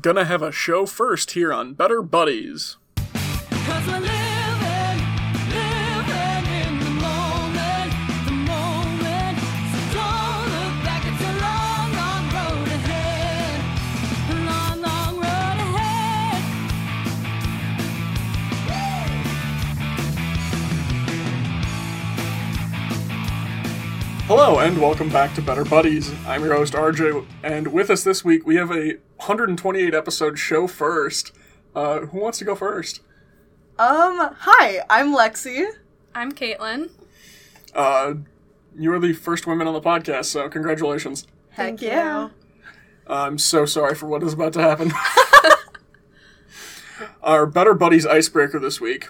Gonna have a show first here on Better Buddies. Cause we're living, living in the moment, the moment. So don't look back, it's a long, long road ahead. A long, long road ahead. Hello and welcome back to Better Buddies. I'm your host RJ, and with us this week we have a 128 episode show first. Uh, who wants to go first? Um, hi, I'm Lexi. I'm Caitlin. Uh, you are the first women on the podcast, so congratulations. Heck Thank yeah. you. I'm so sorry for what is about to happen. Our Better Buddies icebreaker this week.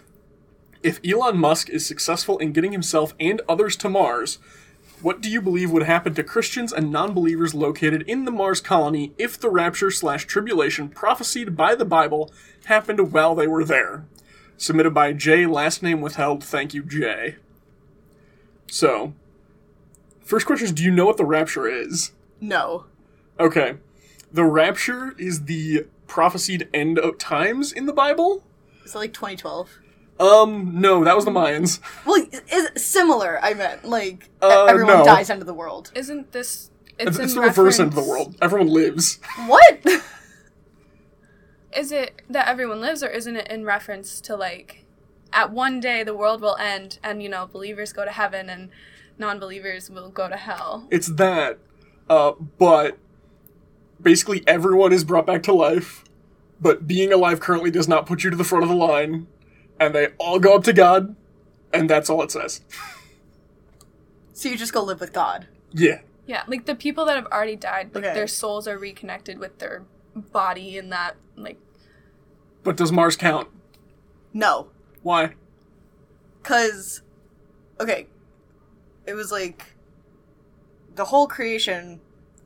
If Elon Musk is successful in getting himself and others to Mars, what do you believe would happen to Christians and non believers located in the Mars colony if the rapture slash tribulation prophesied by the Bible happened while they were there? Submitted by Jay, last name withheld. Thank you, Jay. So, first question is Do you know what the rapture is? No. Okay. The rapture is the prophesied end of times in the Bible? Is it like 2012? Um, no, that was the Mayans. Well, is similar, I meant. Like, Uh, everyone no. dies end of the world. Isn't this? It's, It's, in the reverse end of the world. Everyone lives. What? Is it that everyone lives, or isn't it in reference to like, at one day the world will end, and you know believers go to heaven and non-believers will go to hell? It's that. Uh, but basically everyone is brought back to life, but being alive currently does not put you to the front of the line, and they all go up to God, and that's all it says. so you just go live with God. Yeah. Yeah, like the people that have already died, like Okay. their souls are reconnected with their body in that like But does Mars count? No. Why? Because, okay, it was like the whole creation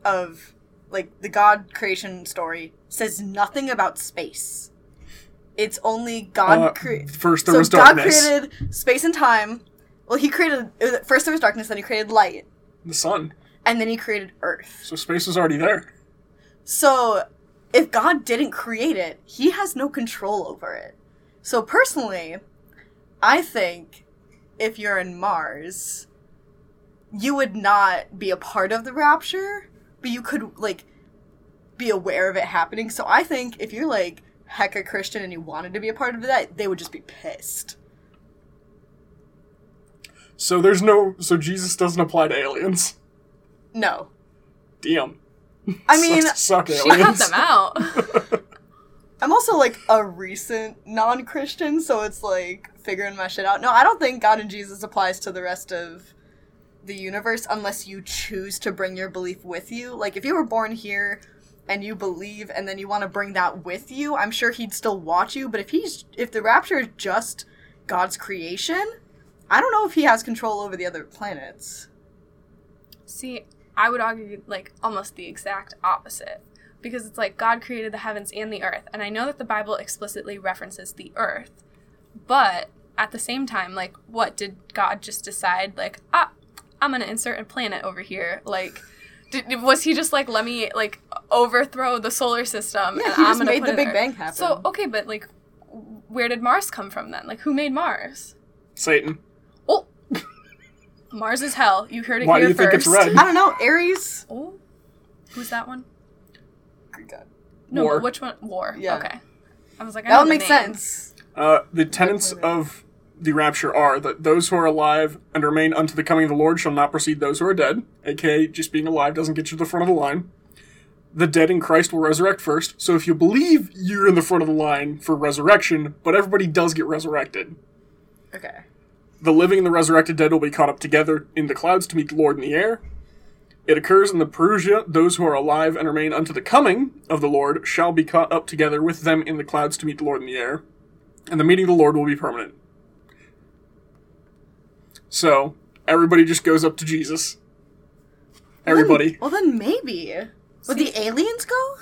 of, like, the God creation story says nothing about space. It's only God Uh, created. first there so was God darkness. created space and time. Well, he created uh, first there was darkness, then he created light, The sun. and then he created Earth. So space was already there. So, if God didn't create it, he has no control over it. So, personally, I think if you're in Mars, you would not be a part of the rapture, but you could, like, be aware of it happening. So, I think if you're, like, hecka Christian and you wanted to be a part of that, they would just be pissed. So there's no. So Jesus doesn't apply to aliens. No. Damn. I mean, suck she cut them out. I'm also like a recent non Christian, so it's like figuring my shit out. No, I don't think God and Jesus applies to the rest of the universe unless you choose to bring your belief with you. Like, if you were born here and you believe and then you want to bring that with you, I'm sure he'd still watch you. But if he's, if the rapture is just God's creation, I don't know if he has control over the other planets. See, I would argue like almost the exact opposite. Because it's like God created the heavens and the earth. And I know that the Bible explicitly references the earth. But at the same time, like, what did God just decide? Like, ah, I'm going to insert a planet over here. Like, did, was he just like, let me, like, overthrow the solar system? Yeah, and he I'm just gonna made the Big there? Bang happen. So, okay, but like, where did Mars come from then? Like, who made Mars? Satan. Oh, Mars is hell. You heard it Why do here you think first. it's red? I don't know, Ares? Oh, who's that one? Greek god. No, War. which one? War. Yeah. Okay. I was like, I That know would the make sense. Uh, the tenets of the rapture are that those who are alive and remain unto the coming of the Lord shall not precede those who are dead, aka just being alive doesn't get you to the front of the line. The dead in Christ will resurrect first, so if you believe you're in the front of the line for resurrection, but everybody does get resurrected. Okay. The living and the resurrected dead will be caught up together in the clouds to meet the Lord in the air. It occurs in the Parousia, those who are alive and remain unto the coming of the Lord shall be caught up together with them in the clouds to meet the Lord in the air. And the meeting of the Lord will be permanent. So, everybody just goes up to Jesus. Everybody. Well, then maybe. Would the aliens go?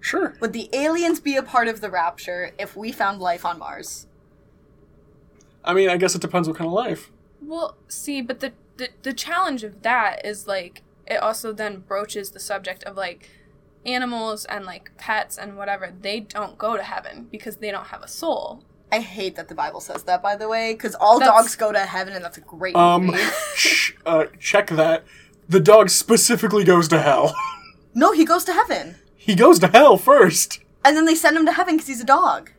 Sure. Would the aliens be a part of the rapture if we found life on Mars? I mean, I guess it depends what kind of life. Well, see, but the, the the challenge of that is like it also then broaches the subject of like animals and like pets and whatever, they don't go to heaven because they don't have a soul. I hate that the Bible says that, by the way, because all That's- dogs go to heaven, and that's a great Um, movie. sh- uh, check that. The dog specifically goes to hell. no, he goes to heaven, he goes to hell first. and then they send him to heaven because he's a dog.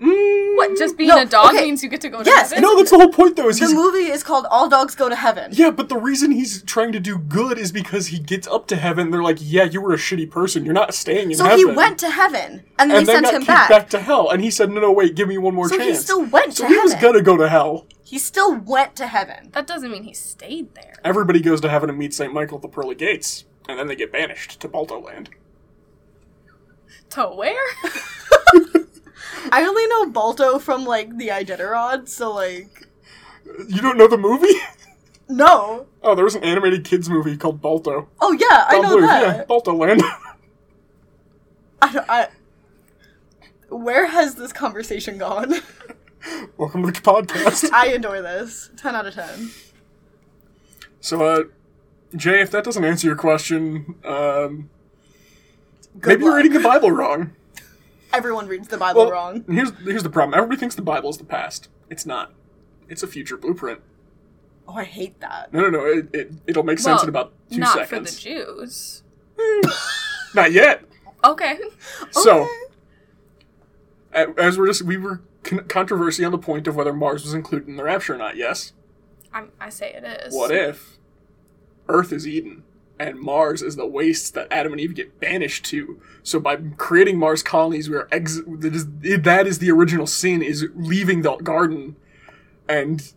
Mm, What? Just being No, a dog okay. means you get to go to Yes, heaven? No, that's the whole point, though. Is The movie is called All Dogs Go to Heaven. yeah, but the reason he's trying to do good is because he gets up to heaven. They're like, yeah, you were a shitty person. You're not staying in So heaven. So he went to heaven, and then and they then sent got him back. back. to hell. And he said, no, no, wait, give me one more So he chance. still went so to he was gonna go to hell. He still went to heaven. That doesn't mean he stayed there. Everybody goes to heaven and meets St. Michael at the pearly gates, and then they get banished to Balto Land. To where? I only know Balto from like the Iditarod, so like You don't know the movie? no. Oh, there was an animated kids movie called Balto. Oh yeah, I know Bluth, that. Yeah, Balto Land. I, don't- I, where has this conversation gone? Welcome to the podcast. I enjoy this. Ten out of ten. So, uh, Jay, if that doesn't answer your question, um, Good maybe you're reading the Bible wrong. Everyone reads the Bible Well, wrong. Here's here's the problem. Everybody thinks the Bible is the past. It's not. It's a future blueprint. Oh, I hate that. No, no, no. It, it it'll make sense Well, in about two Not seconds. for the Jews. Not yet. Okay. So, Okay. as we're just we were con- controversy on the point of whether Mars was included in the rapture or not. Yes. I'm, I say it is. What if Earth is Eden and Mars is the wastes that Adam and Eve get banished to? So by creating Mars colonies, we are ex- that is that is the original sin is leaving the garden, and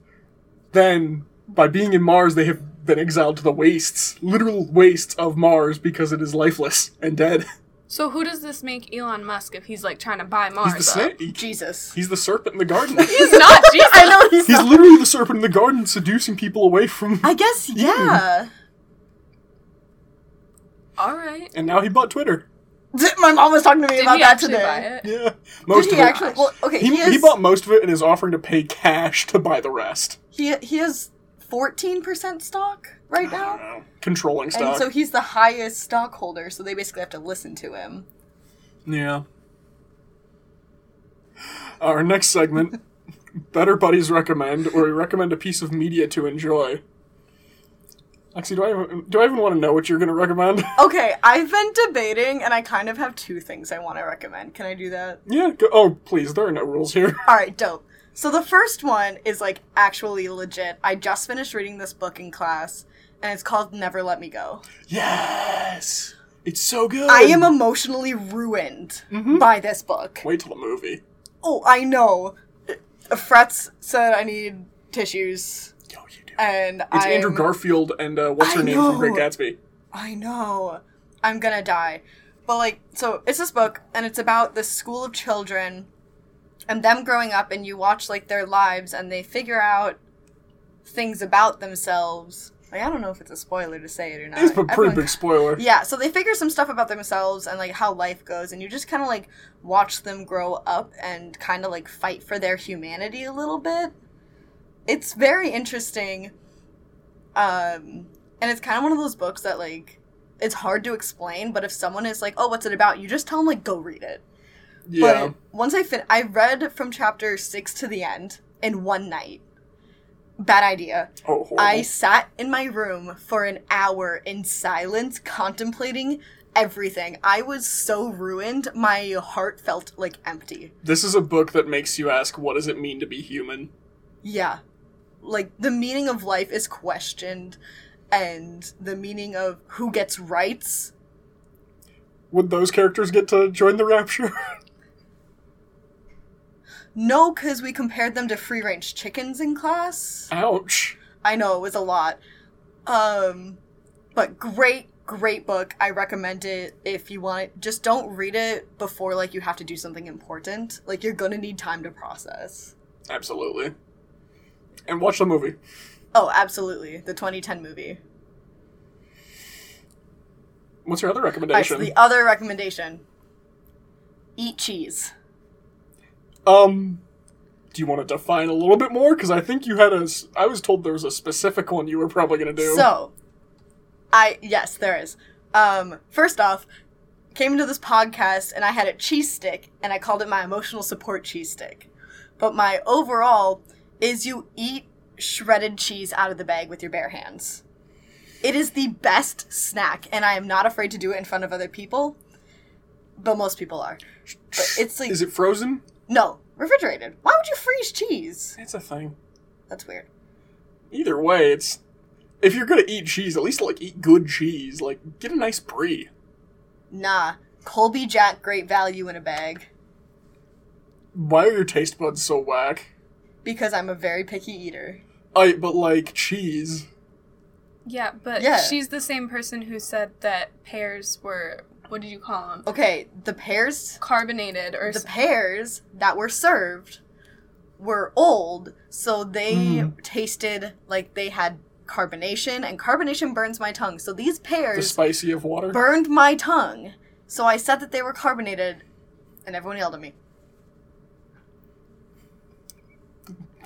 then by being in Mars, they have been exiled to the wastes, literal wastes of Mars because it is lifeless and dead. So who does this make Elon Musk if he's like trying to buy Mars? He's the up? snake. Jesus. He's the serpent in the garden. He's not Jesus. I know he's, He's not. literally the serpent in the garden, seducing people away from. I guess yeah. All right. And now he bought Twitter. My mom was talking to me Did about he that actually today. buy it? Yeah, most Did of he it. actually? Well, okay. He, He, he is, bought most of it and is offering to pay cash to buy the rest. he he has fourteen percent stock right I don't now, know. Controlling and stock. so he's the highest stockholder. So they basically have to listen to him. yeah. Our next segment, Better Buddies Recommend, where we recommend a piece of media to enjoy. Actually, do I even, do I even want to know what you're going to recommend? Okay, I've been debating, and I kind of have two things I want to recommend. Can I do that? yeah. Go, oh, please. There are no rules here. All right, dope. So the first one is like actually legit. I just finished reading this book in class, and it's called Never Let Me Go. Yes. It's so good. I am emotionally ruined Mm-hmm. by this book. Wait till the movie. Oh, I know. Frets said I need tissues, Yo, you do. And It's I'm, Andrew Garfield and uh, what's her I name from Great. Gatsby? I know. I'm gonna die. But like, so it's this book, and it's about this school of children and them growing up, and you watch like their lives, and they figure out things about themselves. Like, I don't know if it's a spoiler to say it or not. It's a pretty Everyone- big spoiler. Yeah, so they figure some stuff about themselves and like how life goes, and you just kind of like watch them grow up and kind of like fight for their humanity a little bit. It's very interesting. Um, and it's kind of one of those books that like it's hard to explain, but if someone is like, "Oh, what's it about?" you just tell them like, "Go read it." Yeah. But once I fin, I read from chapter six to the end in one night. Bad idea. oh. I sat in my room for an hour in silence, contemplating everything. I was so ruined, my heart felt like empty. This is a book that makes you ask, what does it mean to be human? Yeah. Like, the meaning of life is questioned, and the meaning of who gets rights. Would those characters get to join the Rapture? No, because we compared them to free range chickens in class. Ouch. I know it was a lot. Um, but great, great book. I recommend it if you want it. Just don't read it before like you have to do something important. Like you're gonna need time to process. Absolutely. And watch the movie. Oh, absolutely. The 2010 movie. What's your other so recommendation? the other recommendation. Eat cheese. um, do you want to define a little bit more? Because I think you had a. I was told there was a specific one you were probably going to do. So, I yes, there is. Um, first off, came into this podcast and I had a cheese stick and I called it my emotional support cheese stick. But my overall is you eat shredded cheese out of the bag with your bare hands. It is the best snack and I am not afraid to do it in front of other people. But most people are. But it's like Is it frozen? no, refrigerated. Why would you freeze cheese? It's a thing. That's weird. Either way, it's if you're gonna eat cheese, at least like eat good cheese. Like get a nice brie. Nah, Colby Jack great value in a bag Why are your taste buds so whack? Because I'm a very picky eater. I but like cheese. Yeah, but Yeah. she's the same person who said that pears were what did you call them? Okay, the pears Carbonated or the s- pears that were served were old, so they Mm. tasted like they had carbonation, and carbonation burns my tongue. So these The pears spicy of water. burned my tongue. So I said that they were carbonated, and everyone yelled at me.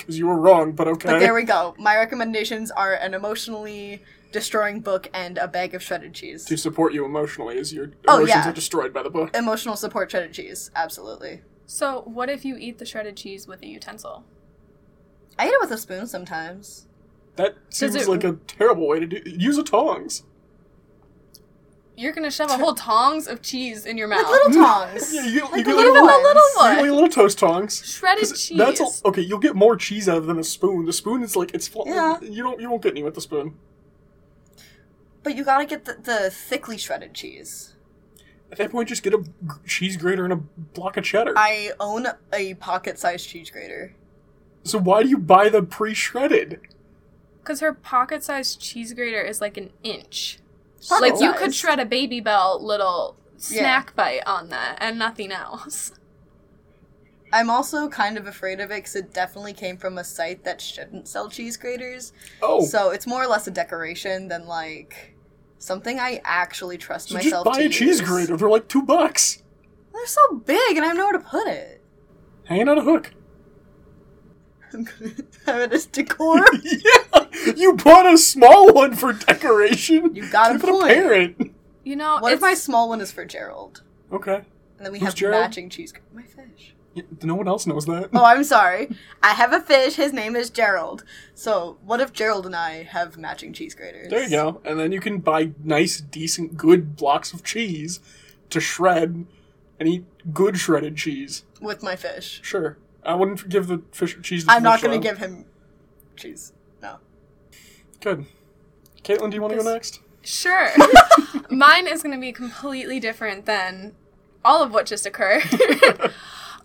Because you were wrong, but okay. But there we go. My recommendations are an emotionally destroying book and a bag of shredded cheese. to support you emotionally as your Oh, emotions yeah. are destroyed by the book. Emotional support shredded cheese, absolutely. So what if you eat the shredded cheese with a utensil? I eat it with a spoon sometimes. That seems it- like a terrible way to do. Use a tongs. You're gonna shove a whole tongs of cheese in your mouth. Like little tongs. Yeah, you get, Like you get little little, ones. the little you get little toast tongs. Shredded cheese. That's a, okay. You'll get more cheese out of it than a spoon. The spoon is like it's fl- Yeah. You don't you won't get any with the spoon. But you gotta get the, the thickly shredded cheese. At that point, just get a g- cheese grater and a block of cheddar. I own a pocket sized cheese grater. so why do you buy the pre-shredded? Because her pocket-sized cheese grater is like an inch. Pocket like you could shred a Babybel little Yeah. snack bite on that and nothing else. I'm also kind of afraid of it because it definitely came from a site that shouldn't sell cheese graters. Oh, So it's more or less a decoration than like something I actually trust so myself just buy to a cheese grater. They're like two bucks. They're so big and I have nowhere to put it. Hanging on a hook. I'm gonna have it as decor. yeah, you bought a small one for decoration. You got a Give it point. parent. You know, what if my small one is for Gerald? Okay. And then we Who's have Gerald? matching cheese. My fish. Yeah, no one else knows that. Oh, I'm sorry. I have a fish. His name is Gerald. So, what if Gerald and I have matching cheese graters? There you go. And then you can buy nice, decent, good blocks of cheese to shred and eat good shredded cheese. With my fish. Sure. I wouldn't give the fish cheese to I'm not going to give him cheese. No. Good. Caitlin, do you want to go next? Sure. Mine is going to be completely different than all of what just occurred.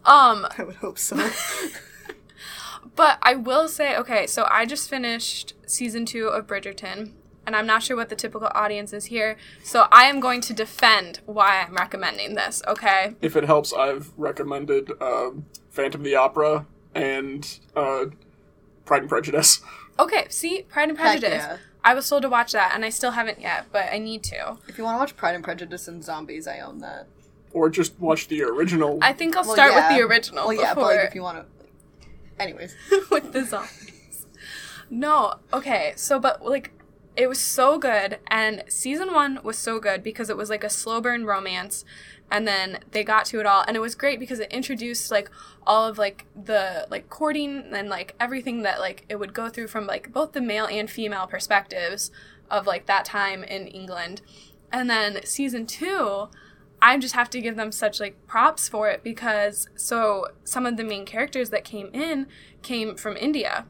um, I would hope so. but I will say, okay, so I just finished season two of Bridgerton, and I'm not sure what the typical audience is here, so I am going to defend why I'm recommending this, okay? If it helps, I've recommended um, Phantom of the Opera and uh, Pride and Prejudice. Okay, see, Pride and Heck Prejudice. yeah. I was told to watch that, and I still haven't yet, but I need to. If you want to watch Pride and Prejudice and Zombies, I own that. Or just watch the original. I think I'll Well, start yeah. with the original Well, yeah, but like if you want to. Anyways. with the zombies. No, okay, so but like it was so good, and season one was so good because it was like a slow burn romance, and then they got to it all, and it was great because it introduced like all of like the like courting and like everything that like it would go through from like both the male and female perspectives of like that time in England, and then season two. I just have to give them such like props for it because so some of the main characters that came in came from India.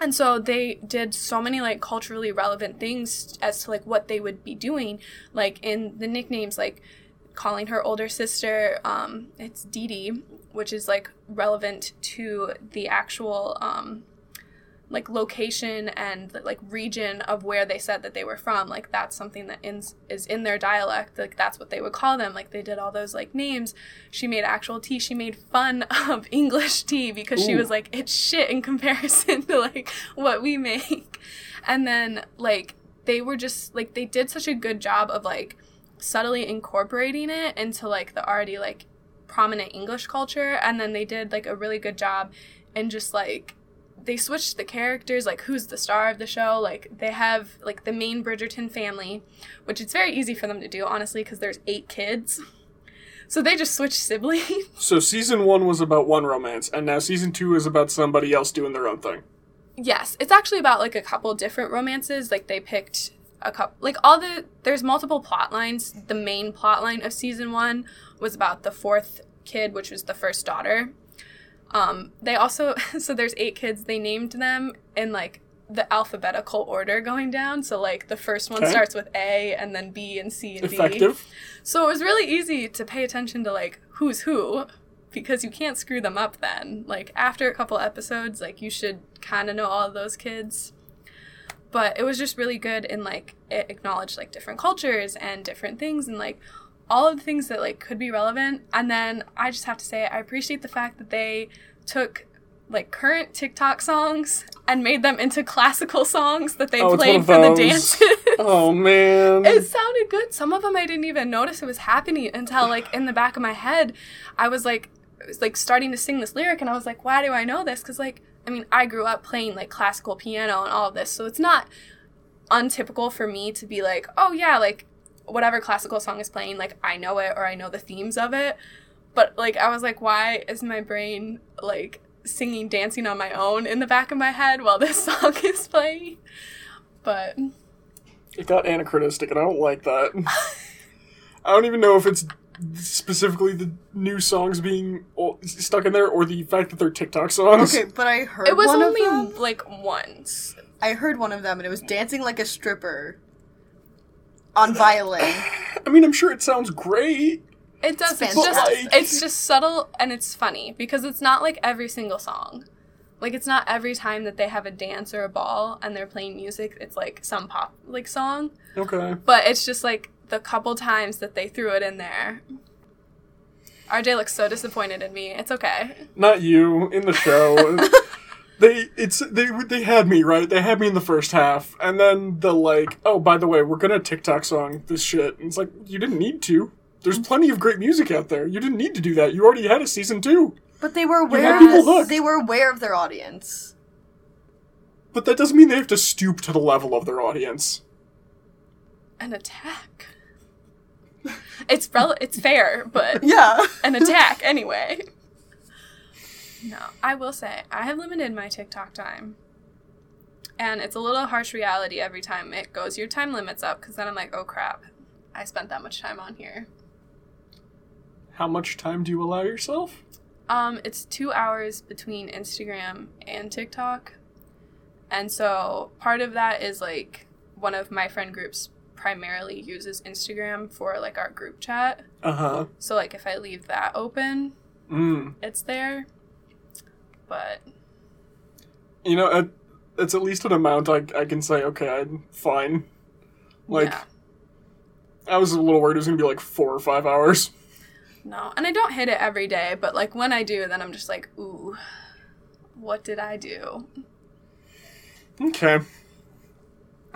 And so they did so many like culturally relevant things as to like what they would be doing, like in the nicknames, like calling her older sister, um, it's Dee Dee, which is like relevant to the actual um, like location and like region of where they said that they were from. Like that's something that in, is in their dialect. Like that's what they would call them. Like they did all those like names. She made actual tea. She made fun of English tea because she was like it's shit in comparison to like what we make. And then like they were just like they did such a good job of like subtly incorporating it into like the already like prominent English culture and then they did like a really good job in just like they switched the characters, like who's the star of the show. Like they have like the main Bridgerton family, which it's very easy for them to do, honestly, because there's eight kids. So they just switched siblings. So season one was about one romance, and now season two is about somebody else doing their own thing. yes, it's actually about like a couple different romances. Like they picked a couple, like all the there's multiple plot lines. The main plot line of season one was about the fourth kid, which was the first daughter. Um, they also so there's eight kids. They named them in like the alphabetical order going down. So like the first one Okay. starts with A, and then B and C and D. Effective. So it was really easy to pay attention to like who's who because you can't screw them up then. Like after a couple episodes, like you should kind of know all of those kids. But it was just really good and like it acknowledged like different cultures and different things and like all of the things that like could be relevant. And then I just have to say I appreciate the fact that they took like current TikTok songs and made them into classical songs that they Oh, played for the dances. Oh man. It sounded good. Some of them I didn't even notice it was happening until like in the back of my head, I was like, I was like starting to sing this lyric, and I was like, why do I know this? Because like, I mean, I grew up playing like classical piano and all of this, so it's not untypical for me to be like, oh yeah, like whatever classical song is playing, like I know it or I know the themes of it. But like, I was like, why is my brain like singing, dancing on my own in the back of my head while this song is playing? But It got anachronistic, and I don't like that. I don't even know if it's specifically the new songs being o- stuck in there, or the fact that they're TikTok songs. Okay, but I heard it was one only of them. like once. I heard one of them, and it was dancing like a stripper on violin. I mean, I'm sure it sounds great. It does. It's just like- it's just subtle and it's funny because it's not like every single song. Like it's not every time that they have a dance or a ball and they're playing music. It's like some pop like song, Okay. but it's just like the couple times that they threw it in there. RJ looks so disappointed in me. It's okay. Not you in the show. they it's they they had me right. They had me in the first half, and then the like. Oh, by the way, we're gonna TikTok song this shit. And it's like you didn't need to. There's plenty of great music out there. You didn't need to do that. You already had a season two. But they were aware. had people hooked. They were aware of their audience. But that doesn't mean they have to stoop to the level of their audience. An attack. It's rel- it's fair, but Yeah. an attack anyway. No, I will say I have limited my TikTok time. And it's a little harsh reality every time it goes your time limits up because then I'm like, oh crap, I spent that much time on here. How much time do you allow yourself? Um, it's two hours between Instagram and TikTok. And so part of that is like one of my friend groups primarily uses Instagram for like our group chat. Uh huh. So like if I leave that open, Mm. it's there. But You know, it, it's at least an amount I I can say. Okay, I'm fine. Like yeah. I was a little worried it was gonna be like four or five hours. No, and I don't hit it every day, but like when I do, then I'm just like, ooh, what did I do? Okay.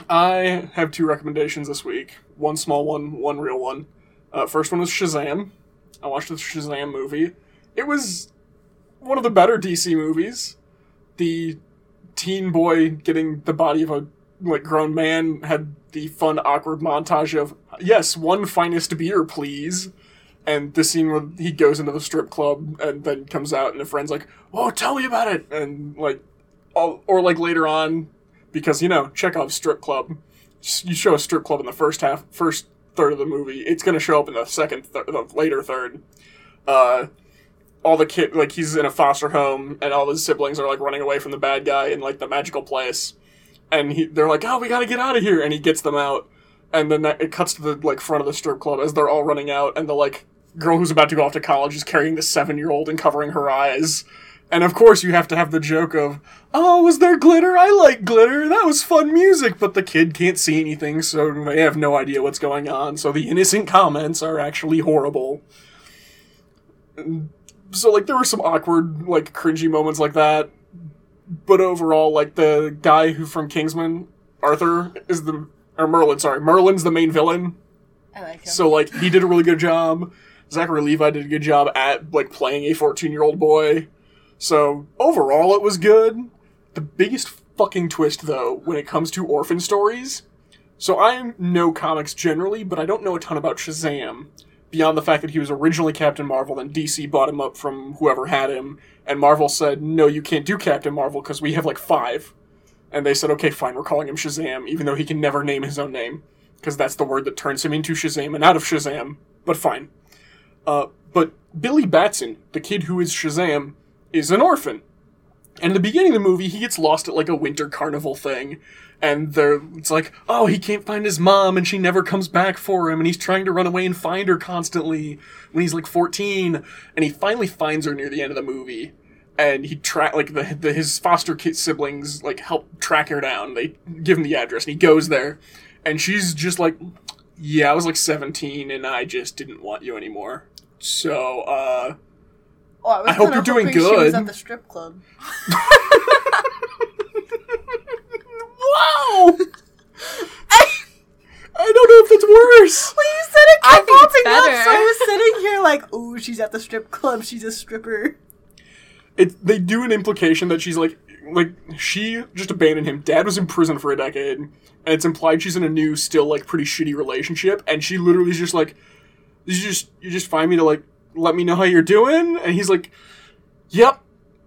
I have two recommendations this week. One small one, one real one. Uh, first one was Shazam. I watched the Shazam movie. It was one of the better DC movies. The teen boy getting the body of a like grown man had the fun, awkward montage of yes, one finest beer, please. And the scene where he goes into the strip club and then comes out and a friend's like, "Oh, tell me about it," and like all, or like later on, because you know Chekhov's strip club. You show a strip club in the first half, first third of the movie. It's going to show up in the second, th- the later third. Uh, all the kid, like he's in a foster home, and all his siblings are like running away from the bad guy in like the magical place, and he, they're like, "Oh, we got to get out of here!" And he gets them out, and then that, it cuts to the like front of the strip club as they're all running out, and the like girl who's about to go off to college is carrying the seven year old and covering her eyes. And of course, you have to have the joke of, "Oh, was there glitter? I like glitter. That was fun music." But the kid can't see anything, so they have no idea what's going on. So the innocent comments are actually horrible. So like there were some awkward, like cringy moments like that. But overall, like the guy who from Kingsman, Arthur, is the or Merlin. Sorry, Merlin's the main villain. I like him. So like he did a really good job. Zachary Levi did a good job at like playing a 14 year old boy. So overall, it was good. The biggest fucking twist, though, when it comes to orphan stories. So I know comics generally, but I don't know a ton about Shazam. Beyond the fact that he was originally Captain Marvel, and DC bought him up from whoever had him, and Marvel said, "No, you can't do Captain Marvel because we have like five. And they said, "Okay, fine, we're calling him Shazam, even though he can never name his own name, because that's the word that turns him into Shazam and out of Shazam. But fine. Uh, but Billy Batson, the kid who is Shazam, is an orphan. And in the beginning of the movie, he gets lost at like a winter carnival thing. And they're, it's like, oh, he can't find his mom and she never comes back for him. And he's trying to run away and find her constantly when he's like 14. And he finally finds her near the end of the movie. And he track like the, the his foster kid siblings like help track her down. They give him the address and he goes there. And she's just like, yeah, I was like 17 and I just didn't want you anymore. So, uh, Oh, I, was I hope kinda you're doing hoping She was at the strip club. Whoa! I don't know if that's worse. Well, you said it I kept think it's popping up, better. so I was sitting here like, "Ooh, she's at the strip club. She's a stripper." It, they do an implication that she's like, like she just abandoned him. Dad was in prison for a decade, and it's implied she's in a new, still like pretty shitty relationship. And she literally is just like, "You just, you just find me to like let me know how you're doing." And he's like, "Yep,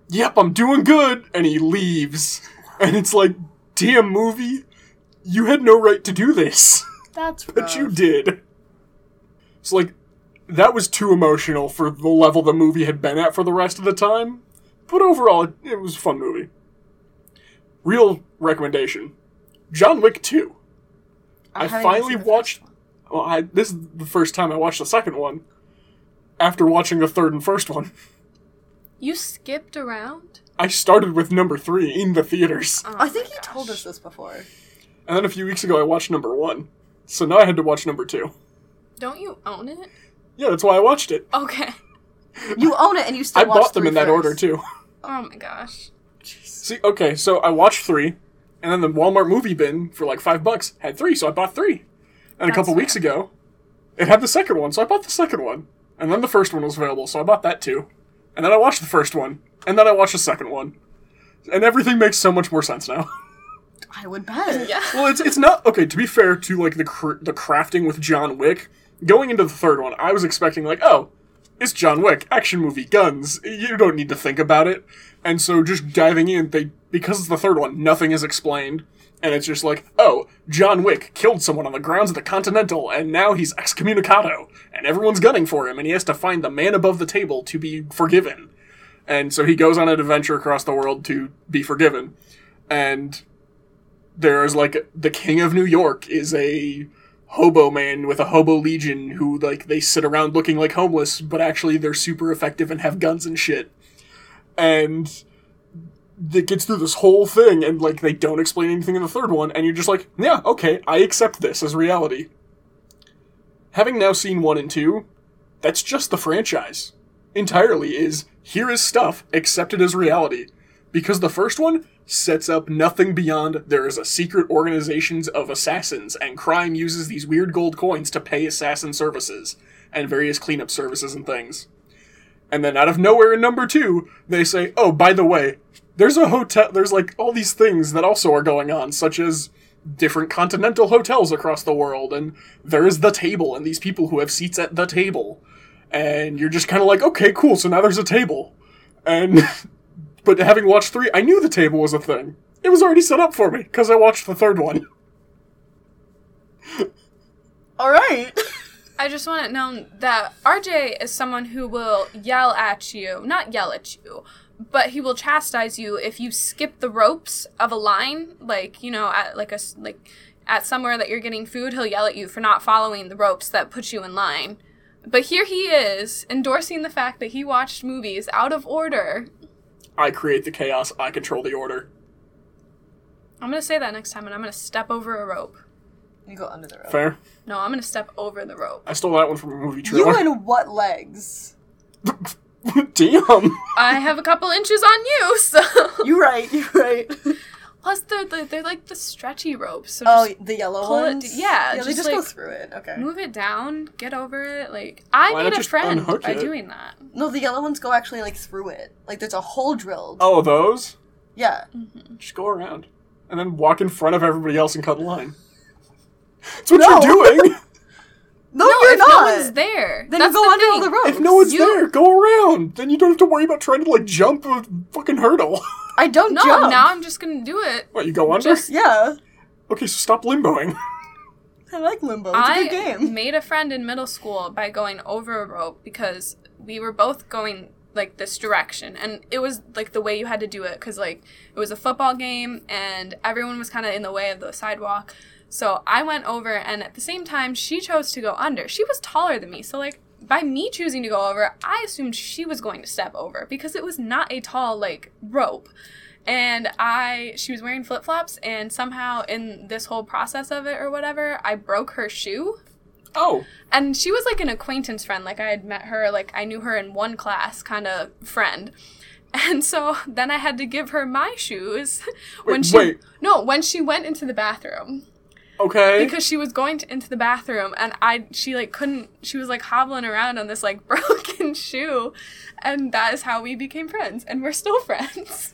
yep, I'm doing good." And he leaves, and it's like, "Damn movie, you had no right to do this." That's But you did. It's like, that was too emotional for the level the movie had been at for the rest of the time. But overall, it, it was a fun movie. Real recommendation John Wick 2. I, haven't finally watched. Well, I, this is the first time I watched the second one after watching the third and first one. You skipped around? I started with number three in the theaters. Oh I think my you told us this before. And then a few weeks ago, I watched number one. So now I had to watch number two. Don't you own it? Yeah, that's why I watched it. Okay. You own it, and you still. I watched bought them three in that first. order, too. Oh my gosh. See, okay, so I watched three, and then the Walmart movie bin for like five bucks had three, so I bought three. And a That's couple weeks ago, it had the second one, so I bought the second one. And then the first one was available, so I bought that too. And then I watched the first one, and then I watched the second one. And everything makes so much more sense now. I would bet. Yeah. well, it's it's not okay. To be fair to like the cr- the crafting with John Wick, going into the third one, I was expecting like, oh, it's John Wick, action movie, guns. You don't need to think about it. And so just diving in, they because it's the third one, nothing is explained, and it's just like, oh, John Wick killed someone on the grounds of the Continental, and now he's excommunicado, and everyone's gunning for him, and he has to find the man above the table to be forgiven. And so he goes on an adventure across the world to be forgiven. And there's like the king of New York is a hobo man with a hobo legion who like they sit around looking like homeless, but actually they're super effective and have guns and shit. And it gets through this whole thing and like they don't explain anything in the third one, and you're just like, yeah, okay, I accept this as reality. Having now seen one and two, that's just the franchise. Entirely is here is stuff accepted as reality. Because the first one sets up nothing beyond there is a secret organizations of assassins and crime uses these weird gold coins to pay assassin services and various cleanup services and things. And then out of nowhere in number two, they say, oh, by the way, there's a hotel, there's like all these things that also are going on, such as different continental hotels across the world, and there is the table and these people who have seats at the table. And you're just kind of like, okay, cool, so now there's a table. And, but having watched three, I knew the table was a thing. It was already set up for me, because I watched the third one. All right. I just want it known that RJ is someone who will yell at you, not yell at you, but he will chastise you if you skip the ropes of a line, like you know, at like a s- like at somewhere that you're getting food, he'll yell at you for not following the ropes that put you in line. But here he is endorsing the fact that he watched movies out of order. I create the chaos, I control the order. I'm gonna say that next time, and I'm gonna step over a rope. You go under the rope. Fair? No, I'm gonna step over the rope. I stole that one from a movie trailer. You trailer. and what legs? Damn! I have a couple inches on you, so. You're right. You're right. Plus, they're, they're, they're like the stretchy ropes. So oh, the yellow pull it- ones. yeah, Yeah, they just, just go through it. Okay. move it down, get over it. Like, I Why made a friend by it? doing that. No, the yellow ones go actually like through it. Like there's a hole drilled. Oh, those? Yeah. Mm-hmm. Just go around. And then walk in front of everybody else and cut the line. That's what No. you're doing. No, No, you're if not. no one's there, Then that's you go the under all the ropes. if no one's You- there, go around. Then you don't have to worry about trying to like jump a fucking hurdle. I don't No, jump. now I'm just gonna do it. what, you go under? Just- Yeah. Okay, so stop limboing. I like Limbo. It's a I good game. made a friend in middle school by going over a rope because we were both going like this direction and it was like the way you had to do it because like it was a football game and everyone was kind of in the way of the sidewalk so i went over and at the same time she chose to go under. She was taller than me so like by me choosing to go over i assumed she was going to step over because it was not a tall like rope. And I she was wearing flip flops and somehow in this whole process of it or whatever I broke her shoe. Oh, and she was like an acquaintance friend. Like I had met her like I knew her in one class kind of friend. And so then I had to give her my shoes when Wait, she wait. no when she went into the bathroom okay. because she was going to, into the bathroom and I she like couldn't she was like hobbling around on this like broken shoe and that is how we became friends and we're still friends.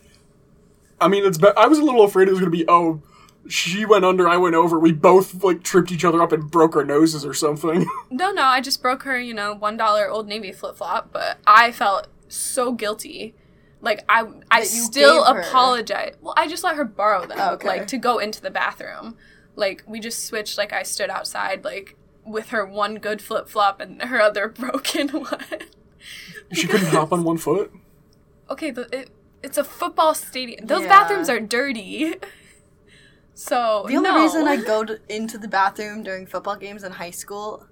I mean, it's. Be- I was a little afraid it was gonna be. Oh, she went under, I went over. We both like tripped each other up and broke our noses or something. No, no, I just broke her, you know, one dollar Old Navy flip flop, but I felt so guilty. Like I, I still apologize. Well, I just let her borrow them, Oh, okay. like to go into the bathroom. Like we just switched. Like I stood outside, like with her one good flip flop and her other broken one. she couldn't hop on one foot. okay, the, it, it's a football stadium. Those Yeah. bathrooms are dirty. So The only no. reason I go to, into the bathroom during football games in high school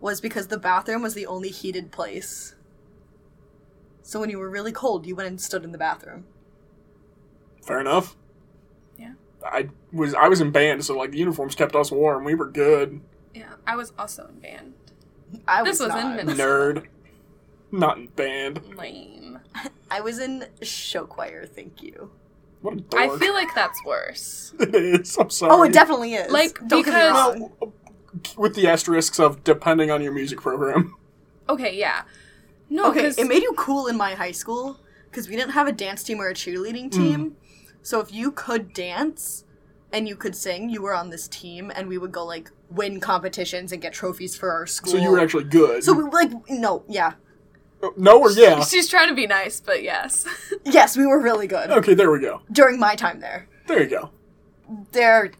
was because the bathroom was the only heated place. So when you were really cold, you went and stood in the bathroom. Fair enough. Yeah. I was I was in band, so like the uniforms kept us warm. We were good. yeah, I was also in band. I This was, was in not. middle- Nerd. Not in band. Lame. I was in show choir. Thank you. What a dork. I feel like that's worse. it is. I'm sorry. Oh, it definitely is. Like, don't because- Well, with the asterisks of depending on your music program. Okay, yeah. No, Okay, because it made you cool in my high school because we didn't have a dance team or a cheerleading mm. team. So if you could dance and you could sing, you were on this team, and we would go like win competitions and get trophies for our school. So you were actually good. So we like no, yeah, no or yeah. she's trying to be nice, but yes. yes, we were really good Okay, there we go. during my time there. There you go. There,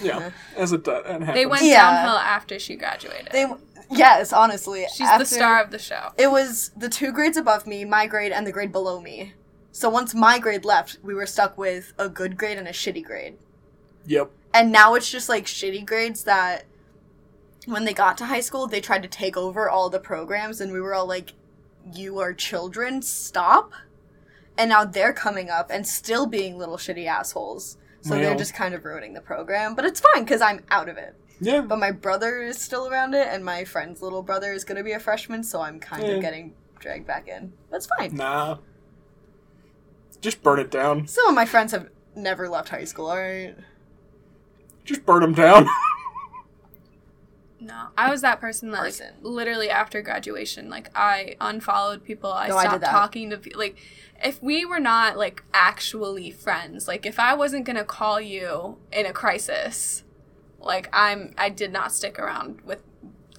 Yeah, as it, uh, it happens. they went Yeah. downhill after she graduated. they yes, honestly, she's after- the star of the show. It was the two grades above me, my grade, and the grade below me. So once my grade left, we were stuck with a good grade and a shitty grade. Yep. And now it's just like shitty grades that when they got to high school, they tried to take over all the programs, and we were all like, You are children, stop. And now they're coming up and still being little shitty assholes. So they're just kind of ruining the program. But it's fine because I'm out of it. Yeah. But my brother is still around it, and my friend's little brother is going to be a freshman, so I'm kind Yeah. of getting dragged back in. That's fine. Nah. Just burn it down. Some of my friends have never left high school, alright? Just burn them down. No, I was that person that like Person. literally after graduation, like I unfollowed people. I No, I did stopped that. talking to people. Like, if we were not like actually friends, like if I wasn't gonna call you in a crisis, like I'm, I did not stick around with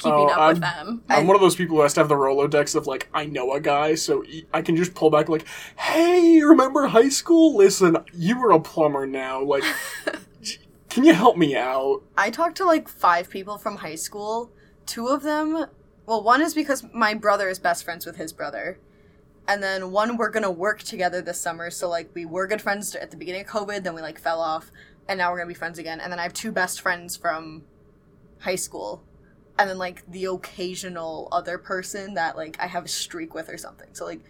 keeping Oh, up I'm- them. I'm one of those people who has to have the Rolodex of like, I know a guy, so I can just pull back like, hey, remember high school? Listen, you were a plumber now. Like, can you help me out? I talked to like five people from high school. Two of them, well, one is because my brother is best friends with his brother. And then one, we're gonna work together this summer. So, like, we were good friends at the beginning of COVID, then we, like, fell off. And now we're gonna be friends again. And then I have two best friends from high school. And then, like, the occasional other person that, like, I have a streak with or something. So, like,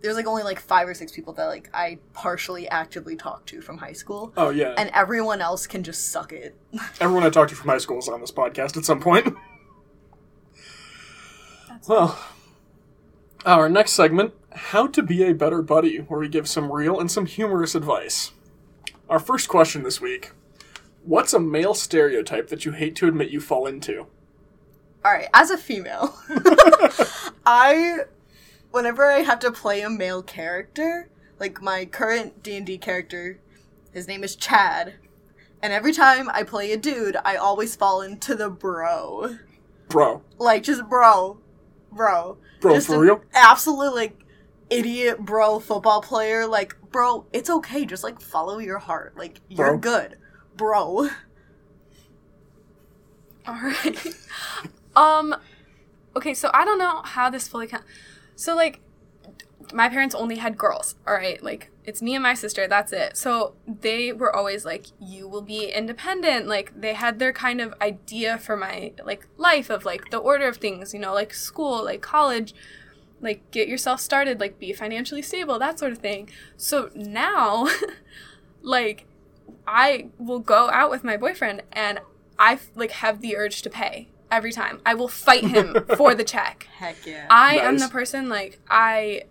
there's, like, only, like, five or six people that, like, I partially actively talk to from high school. Oh yeah. And everyone else can just suck it. Everyone I talked to from high school is on this podcast at some point. well, our next segment, How to Be a Better Buddy, where we give some real and some humorous advice. Our first question this week What's a male stereotype that you hate to admit you fall into? All right, as a female, I whenever I have to play a male character, like my current D&D character, his name is Chad. And every time I play a dude, I always fall into the bro. Bro. Like just bro. Bro. Bro, just for real? Absolute like idiot bro football player. Like, bro, it's okay. Just like follow your heart. Like you're good. Bro. All right. um. Okay, so I don't know how this fully counts. So like, my parents only had girls. All right, like it's me and my sister. That's it. So they were always like, "You will be independent." Like they had their kind of idea for my like life of like the order of things. You know, like school, like college. Like get yourself started. Like be financially stable. That sort of thing. So now, like I will go out with my boyfriend and I like have the urge to pay every time. I will fight him for the check. Heck yeah. I am the person like I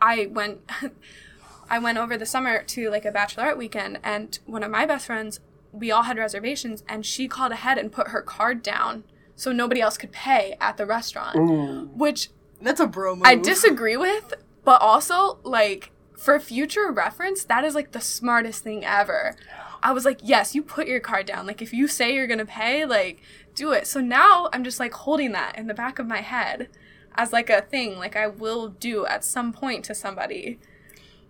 I went I went over the summer to like a bachelorette weekend and one of my best friends we all had reservations and she called ahead and put her card down so nobody else could pay at the restaurant Ooh. which That's a bro move. I disagree with but also like for future reference that is like the smartest thing ever. I was like, yes, you put your card down. Like, if you say you're gonna pay, like, do it. So now I'm just like holding that in the back of my head as like a thing, like I will do at some point to somebody,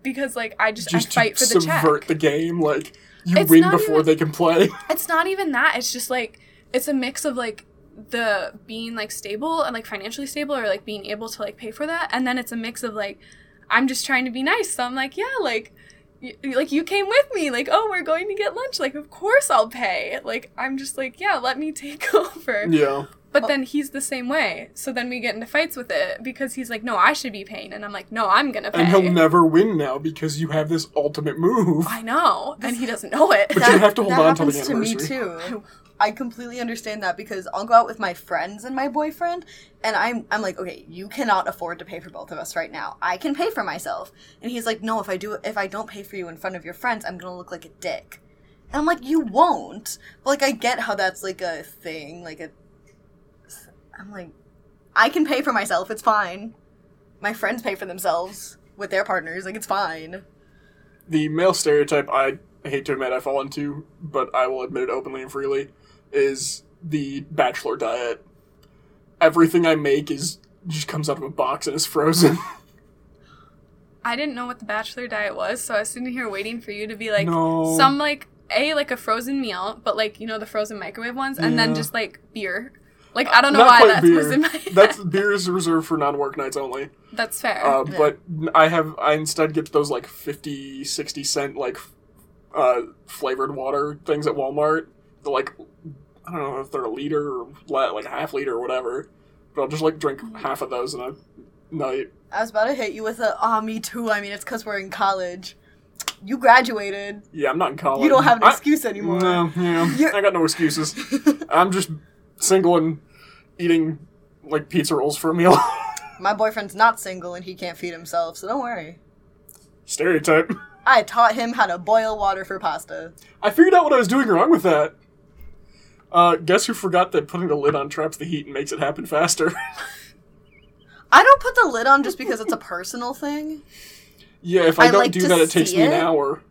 because like I just, Just I fight for the check. subvert the game. Like, you It's win before even- they can play. It's not even that. It's just like it's a mix of like the being like stable and like financially stable or like being able to like pay for that, and then it's a mix of like I'm just trying to be nice. So I'm like, yeah, like. Y- Like you came with me, like oh we're going to get lunch, like of course I'll pay. Like I'm just like yeah, let me take over. yeah. But oh. then he's the same way. So then we get into fights with it because he's like, no, I should be paying. And I'm like, no, I'm going to pay. And he'll never win now because you have this ultimate move. I know. And he doesn't know it. But you have to hold that on till the happens to me anniversary. too. I completely understand that because I'll go out with my friends and my boyfriend, and I'm I'm like, okay, you cannot afford to pay for both of us right now. I can pay for myself, and he's like, no, if I do, if I don't pay for you in front of your friends, I'm gonna look like a dick. And I'm like, you won't. But like, I get how that's like a thing, like a. I'm like, I can pay for myself. It's fine. My friends pay for themselves with their partners. Like it's fine. the male stereotype I hate to admit I fall into, but I will admit it openly and freely, is the bachelor diet. Everything I make is just comes out of a box and is frozen. I didn't know what the bachelor diet was, so I was sitting here waiting for you to be like No. some like a like a frozen meal, but like you know the frozen microwave ones, and then just like beer. Like I don't know Not why quite that beer. was in my head. That's beer is reserved for non-work nights only. That's fair. Uh, Yeah. But I have I instead get those like 50, 60 cent like uh, flavored water things at Walmart. They're like I don't know if they're a liter or la- like a half liter or whatever. But I'll just like drink half of those in a night. I was about to hit you with a, ah, me too. I mean, it's because we're in college. You graduated. Yeah, I'm not in college. You don't have an I- excuse anymore. No, yeah, I got no excuses. I'm just single and eating like pizza rolls for a meal. My boyfriend's not single and he can't feed himself, so don't worry. Stereotype. I taught him how to boil water for pasta. I figured out what I was doing wrong with that. Uh, guess who forgot that putting the lid on traps the heat and makes it happen faster? I don't put the lid on just because it's a personal thing. yeah, if I, I don't like do that, it takes me an hour.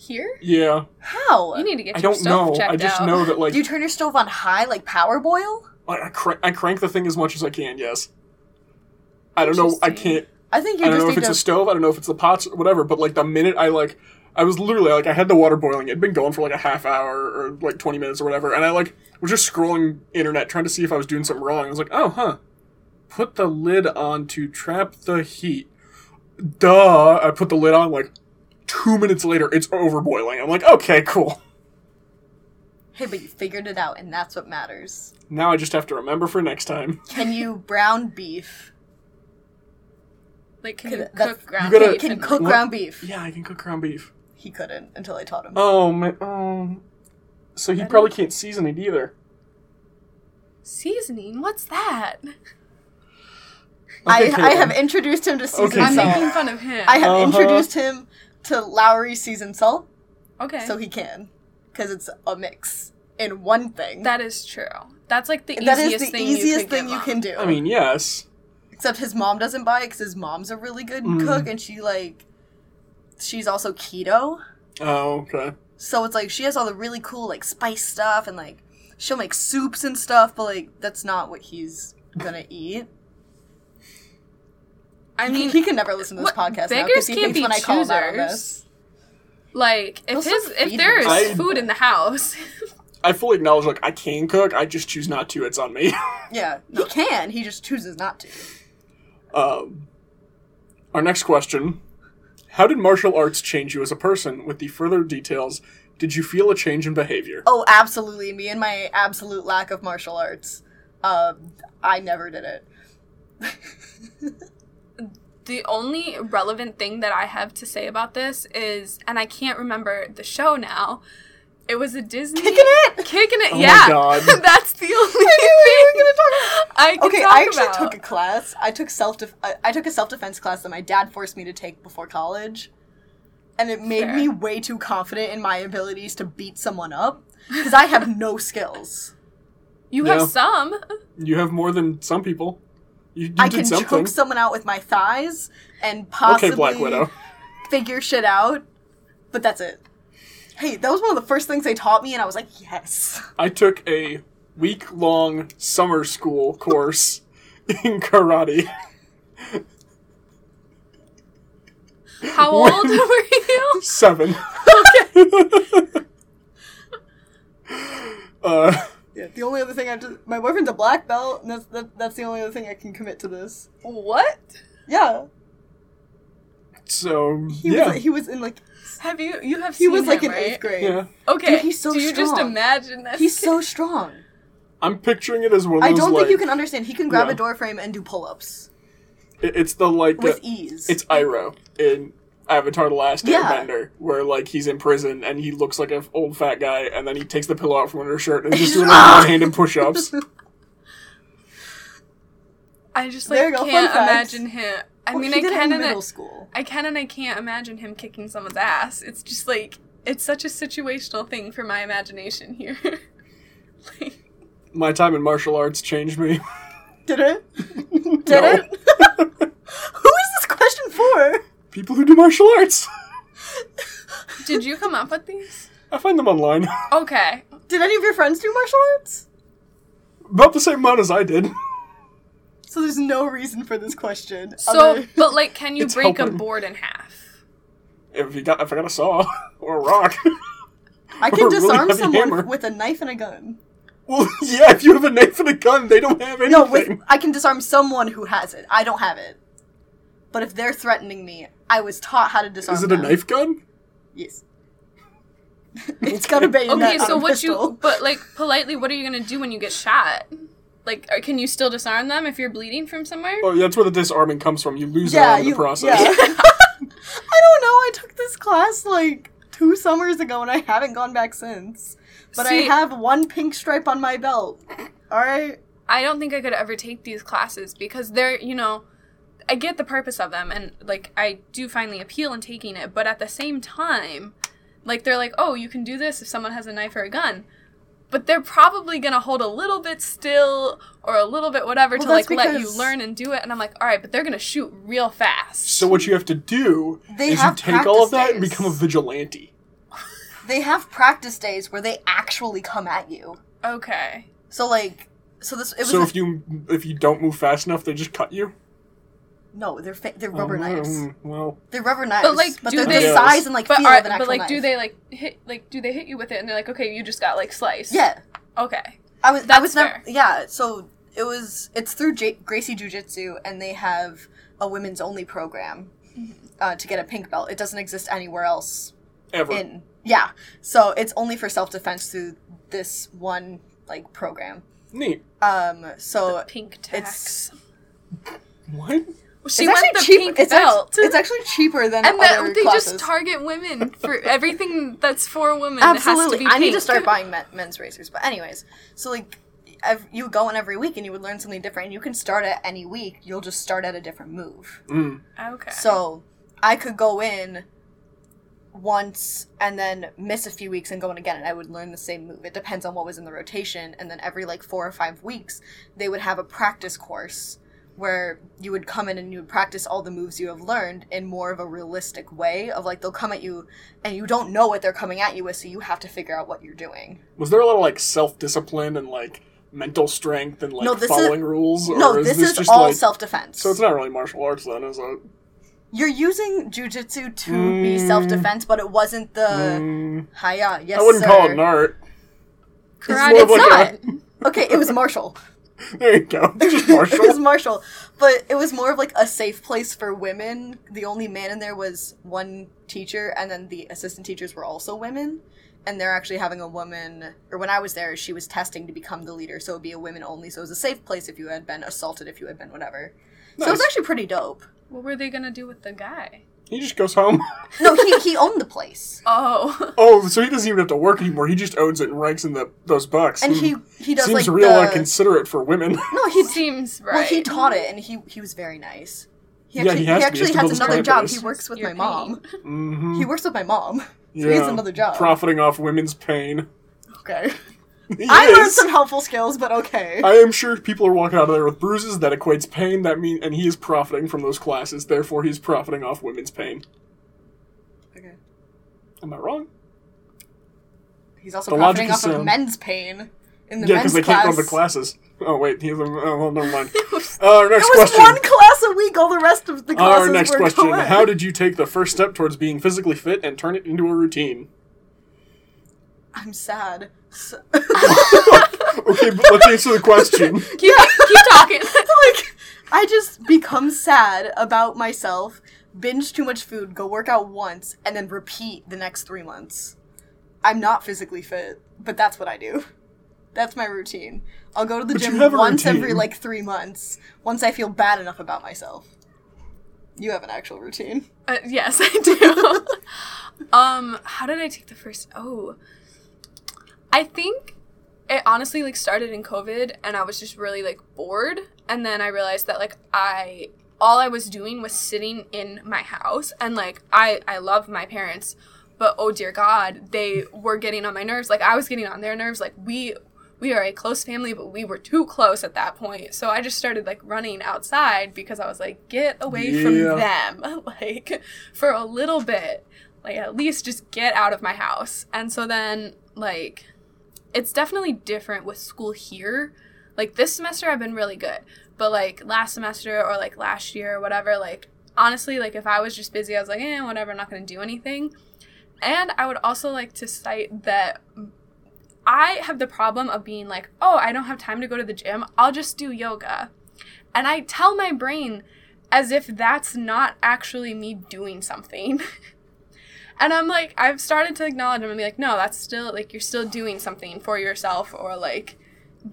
Here, Yeah, How? you need to get I your don't stove know. checked I just out. know that like Do you turn your stove on high, like power boil? I, I, crank, I crank the thing as much as I can. Yes. I don't know. I Interesting. can't. I think you just I don't just know if need it's to. a stove. I don't know if it's the pots, or whatever. But like the minute I like, I was literally like, I had the water boiling. It'd been going for like a half hour or like twenty minutes or whatever, and I like was just scrolling internet trying to see if I was doing something wrong. I was like, oh huh, put the lid on to trap the heat. Duh! I put the lid on. Like two minutes later, it's overboiling. I'm like, okay, cool. hey, but you figured it out, and that's what matters. Now I just have to remember for next time. Can you brown beef? like, can Could- you cook ground You gotta- beef Can and, cook like- ground beef? Yeah, I can cook ground beef. He couldn't until I taught him. Oh man. Oh. So he probably can't season it either. seasoning? What's that? I, Okay, I have introduced him to seasoned Okay, I'm so- making fun of him. I have Uh-huh. introduced him to Lowry seasoned salt, okay, so he can, because it's a mix in one thing. that is true. That's like the that easiest is the thing easiest you thing you can do. I mean, yes. Except his mom doesn't buy it because his mom's a really good Mm. cook, and she like she's also keto. Oh, okay. So it's like she has all the really cool like spice stuff and like she'll make soups and stuff, but like that's not what he's gonna eat. I He- mean, he can never listen to this what- podcast now beggars because he can't thinks be when I call him out choosers. this. like if Also his if there is. I- food in the house, I fully acknowledge, like, I can cook, I just choose not to. It's on me. Yeah, he can. He just chooses not to. um, our next question How did martial arts change you as a person? With the further details, did you feel a change in behavior? Oh, absolutely. Me and my absolute lack of martial arts. Um, I never did it. The only relevant thing that I have to say about this is, and I can't remember the show now. It was a Disney Kicking it! Kicking it, Oh my yeah. God. That's the only knew thing we were gonna talk I can Okay, talk I actually about. took a class. I took self def- I, I took a self defense class that my dad forced me to take before college, and it made Fair. me way too confident in my abilities to beat someone up because I have no skills. You Yeah. have some. You have more than some people. You, you I did can something. choke someone out with my thighs and possibly okay, Black Widow. figure shit out, but that's it. Hey, that was one of the first things they taught me, and I was like, yes. I took a week long summer school course in karate. How old were you? Seven. uh, Yeah, the only other thing I just my boyfriend's a black belt, and that's that, that's the only other thing I can commit to this. What? Yeah, so he yeah, was he was in like Have you you have seen he seen was like him, in right? eighth grade. yeah. Okay. Dude, he's so Do you just imagine that? He's so strong. I'm picturing it as one of I don't like, think you can understand. He can grab Yeah. a door frame and do pull ups it- It's the like with the- ease. it's Iroh in Avatar: The Last Yeah. Airbender, where like he's in prison and he looks like an old fat guy, and then he takes the pillow out from under his shirt and just doing like one-handed push-ups. I just like you go, can't imagine him. I Well, mean, I can in and I, middle school. I can and I can't imagine him kicking someone's ass. It's just like it's such a situational thing for my imagination here. like, My time in martial arts changed me. Did it? Did No. it? Who is this question for? People who do martial arts. did you come up with these? I find them online. Okay. Did any of your friends do martial arts? About the same amount as I did. So there's no reason for this question. So, other- but like, can you It's break a helping. board in half? If you got, if I got a saw or a rock. I or can a really disarm heavy someone hammer. with a knife and a gun. Well, yeah, if you have a knife and a gun, they don't have anything. No, with I can disarm someone who has it. I don't have it. But if they're threatening me, I was taught how to disarm. Is it a knife gun? Yes. it's got a bayonet. Okay, so a what pistol. you? But like, politely, what are you gonna do when you get shot? Like, or can you still disarm them if you're bleeding from somewhere? Oh, that's where the disarming comes from. You lose Yeah, it in you. the process. Yeah. I don't know. I took this class like two summers ago, and I haven't gone back since. But I have one pink stripe on my belt. All right. I don't think I could ever take these classes because they're, you know, I get the purpose of them and like I do find the appeal in taking it, but at the same time, like they're like, "Oh, you can do this if someone has a knife or a gun." But they're probably going to hold a little bit still or a little bit whatever Well, to like let you learn and do it and I'm like, "All right, but they're going to shoot real fast." So what you have to do They is you take all of practice that and become a vigilante. They have practice days where they actually come at you. okay. So like, so this it was. So a- if you if you don't move fast enough, they just cut you. No, they're fa- they're rubber Oh, knives. mm, Well, They're rubber knives, But like but do they're they the size and like but feel are, of an actual but like knife. do they like hit like do they hit you with it and they're like, "Okay, you just got like sliced." Yeah, Okay. I was. I was never. Yeah, so it was. It's through J- Gracie Jiu Jitsu, and they have a women's only program Mm-hmm. uh, to get a pink belt. It doesn't exist anywhere else ever. in. Yeah, so it's only for self defense through this one like program. Neat. Um, so Pink it's- tax. What? She it's went actually the cheap. pink It's, belt. actually, it's actually cheaper than and other that they classes. just target women for everything that's for women. It has to Absolutely, be I need to start buying men- men's racers. But anyways, so like. ev- You would go in every week and you would learn something different. And you can start at any week. You'll just start at a different move. Mm. Okay. So I could go in once and then miss a few weeks and go in again and I would learn the same move. It depends on what was in the rotation and then every like 4 or 5 weeks they would have a practice course where you would come in and you would practice all the moves you have learned in more of a realistic way of like they'll come at you and you don't know what they're coming at you with so you have to figure out what you're doing Was there a lot of like self discipline and like mental strength and like No, this is- following rules? Or no is this, this is just all like self-defense so it's not really martial arts then, is it? you're using jujitsu to be self-defense but it wasn't the Mm, hiya yes I wouldn't sir. call it an art. Karate. of it's like not okay it was martial There you go. It's just it was martial. martial but it was more of like a safe place for women. The only man in there was one teacher and then the assistant teachers were also women. And they're actually having a woman or when i was there she was testing to become the leader. So it would be a women only. So it was a safe place if you had been assaulted if you had been whatever. So it was actually pretty dope. What were they gonna do with the guy? He just goes home. no he, he owned the place Oh, Oh, so he doesn't even have to work anymore. He just owns it and ranks in the those bucks. and he he does seems like real the, considerate for women. no he seems right. well he taught it and he he was very nice he Yeah, actually, he has to be. He has actually to has build his another client job. base. He works with Your my mom. pain. hmm He works with my mom. So yeah. he has another job. Profiting off women's pain. Okay. I learned some helpful skills, but okay. I am sure people are walking out of there with bruises. That equates pain. That mean, and he is profiting from those classes. Therefore, he's profiting off women's pain. okay. Am I wrong? He's also The profiting off is of sound. men's pain in the yeah, men's because they can't go to the classes. Oh wait, he's. Oh well, never mind. Uh, our next It was question. one class a week. All the rest of the classes Our next were question: co-ed. How did you take the first step towards being physically fit and turn it into a routine? I'm sad. So- Okay, but let's answer the question. keep, keep talking. like, I just become sad about myself, binge too much food, go work out once, and then repeat the next three months. I'm not physically fit, but that's what I do. That's my routine. I'll go to the But gym once routine. every like three months, once I feel bad enough about myself. You have an actual routine. Uh, yes, I do. um, how did I take the first? Oh, I think it honestly like started in COVID, and I was just really like bored, and then I realized that like I all I was doing was sitting in my house, and like I I love my parents, but oh dear God, they were getting on my nerves. Like I was getting on their nerves. Like we we are a close family, but we were too close at that point. So I just started like running outside because I was like, get away from them, like for a little bit, like at least just get out of my house. And so then like it's definitely different with school here. Like this semester I've been really good, but like last semester or like last year or whatever, like honestly, like if I was just busy, I was like, eh, whatever, I'm not gonna do anything. And I would also like to cite that I have the problem of being like, oh, I don't have time to go to the gym. I'll just do yoga. And I tell my brain as if that's not actually me doing something. and I'm like, I've started to acknowledge them and be like, no, that's still, like, you're still doing something for yourself or like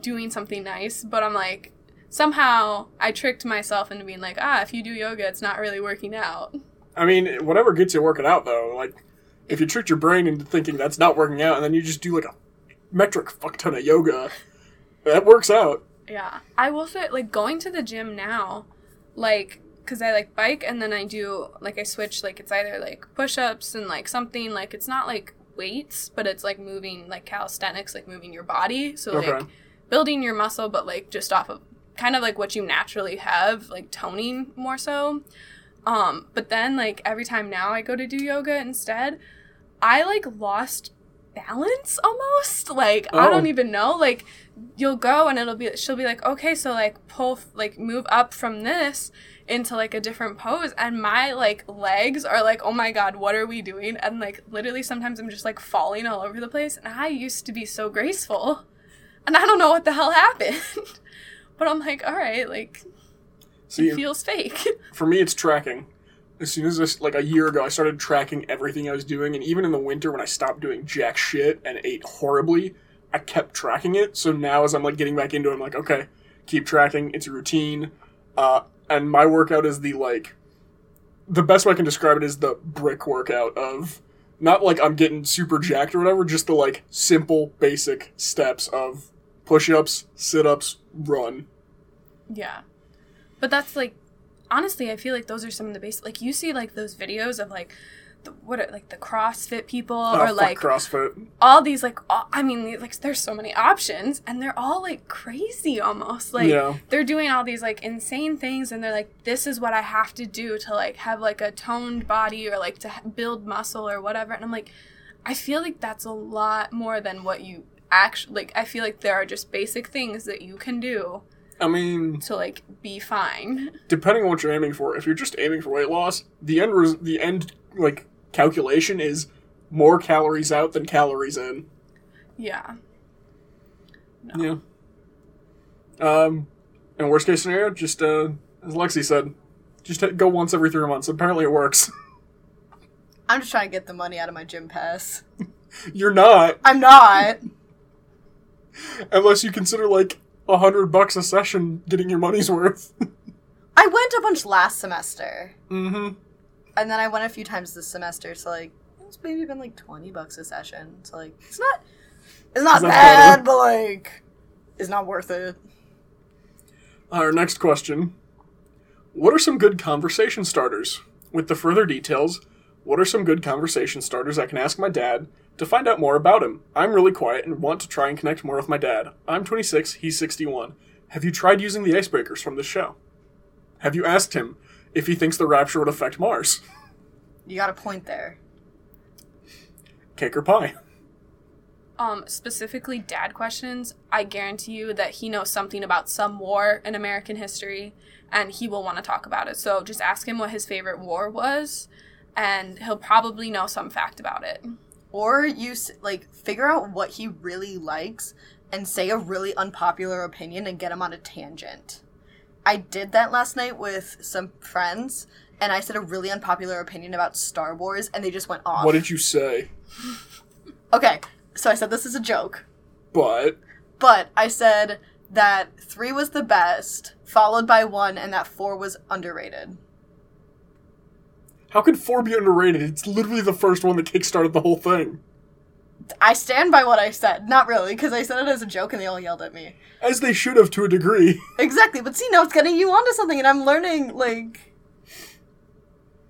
doing something nice. But I'm like, somehow I tricked myself into being like, ah, if you do yoga, it's not really working out. I mean, whatever gets you working out, though. Like, if you tricked your brain into thinking that's not working out, and then you just do like a metric fuck ton of yoga, that works out. Yeah. I will say, like, going to the gym now, like, because I like bike and then I do, like, I switch, like, it's either like push ups and like something, like, it's not like weights, but it's like moving, like, calisthenics, like moving your body. So, Okay. like, building your muscle, but like just off of kind of like what you naturally have, like toning more so. Um, but then, like, every time now I go to do yoga instead, I like lost balance almost. Like, I Oh. don't even know. Like, you'll go and it'll be, she'll be like, okay, so like pull, like move up from this into like a different pose. And my like legs are like, oh my God, what are we doing? And like, literally sometimes I'm just like falling all over the place. And I used to be so graceful. And I don't know what the hell happened. but I'm like, all right, like, See, it feels fake. for me, it's tracking. As soon as this, like a year ago, I started tracking everything I was doing, and even in the winter when I stopped doing jack shit and ate horribly, I kept tracking it. So now, as I'm like getting back into it, I'm like, okay, keep tracking. It's a routine, uh, and my workout is the like, the best way I can describe it is the brick workout of not like I'm getting super jacked or whatever, just the like simple, basic steps of push-ups, sit-ups, run. Yeah. But that's like honestly, I feel like those are some of the basic. Like you see like those videos of like. The, what are like the CrossFit people Oh, or like CrossFit. all these like all, I mean like there's so many options and they're all like crazy almost like Yeah. they're doing all these like insane things and they're like this is what I have to do to like have like a toned body or like to ha- build muscle or whatever and I'm like I feel like that's a lot more than what you actually like I feel like there are just basic things that you can do I mean, to like be fine depending on what you're aiming for, if you're just aiming for weight loss, the end res- the end like calculation is more calories out than calories in. yeah Yeah. Um, and worst case scenario, just uh, as Lexi said, just go once every three months. Apparently, it works. I'm just trying to get the money out of my gym pass. you're not, I'm not. unless you consider like a hundred bucks a session getting your money's worth. I went a bunch last semester, mm-hmm. And then I went a few times this semester. So like, it's maybe been like twenty bucks a session. So like, it's not, it's not It's bad, but like, it's not worth it. Uh, our next question: What are some good conversation starters? With the further details, what are some good conversation starters I can ask my dad to find out more about him? I'm really quiet and want to try and connect more with my dad. I'm 26, he's 61. Have you tried using the icebreakers from this show? Have you asked him if he thinks the rapture would affect Mars? You got a point there. Cake or pie? um specifically dad questions i guarantee you that he knows something about some war in american history and he will want to talk about it so just ask him what his favorite war was and he'll probably know some fact about it Or you like figure out what he really likes and say a really unpopular opinion and get him on a tangent. I did that last night with some friends, and I said a really unpopular opinion about Star Wars, and they just went off. What did you say? Okay, so I said this is a joke, But but I said that three was the best, followed by one, and that four was underrated. how could four be underrated? It's literally the first one that kickstarted the whole thing. I stand by what I said. Not really, because I said it as a joke and they all yelled at me. As they should have to a degree. Exactly, but see, now it's getting you onto something, and I'm learning, like.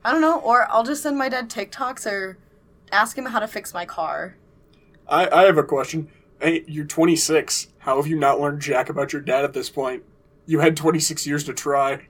I don't know, or I'll just send my dad TikToks or ask him how to fix my car. I, I have a question. Hey, you're 26. How have you not learned jack about your dad at this point? You had 26 years to try.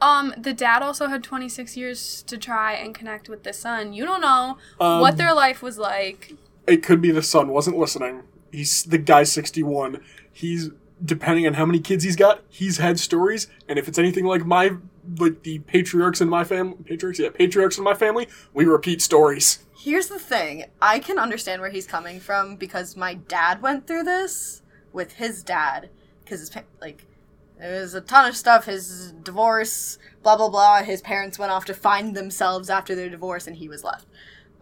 um the dad also had 26 years to try and connect with the son you don't know Um, what their life was like It could be the son wasn't listening. He's the guy's 61. He's depending on how many kids he's got. He's had stories, and if it's anything like my like the patriarchs in my family, patriarchs, yeah, patriarchs in my family, we repeat stories. Here's the thing I can understand where he's coming from because my dad went through this with his dad. Because his, like, there was a ton of stuff. His divorce, blah, blah, blah. His parents went off to find themselves after their divorce, and he was left.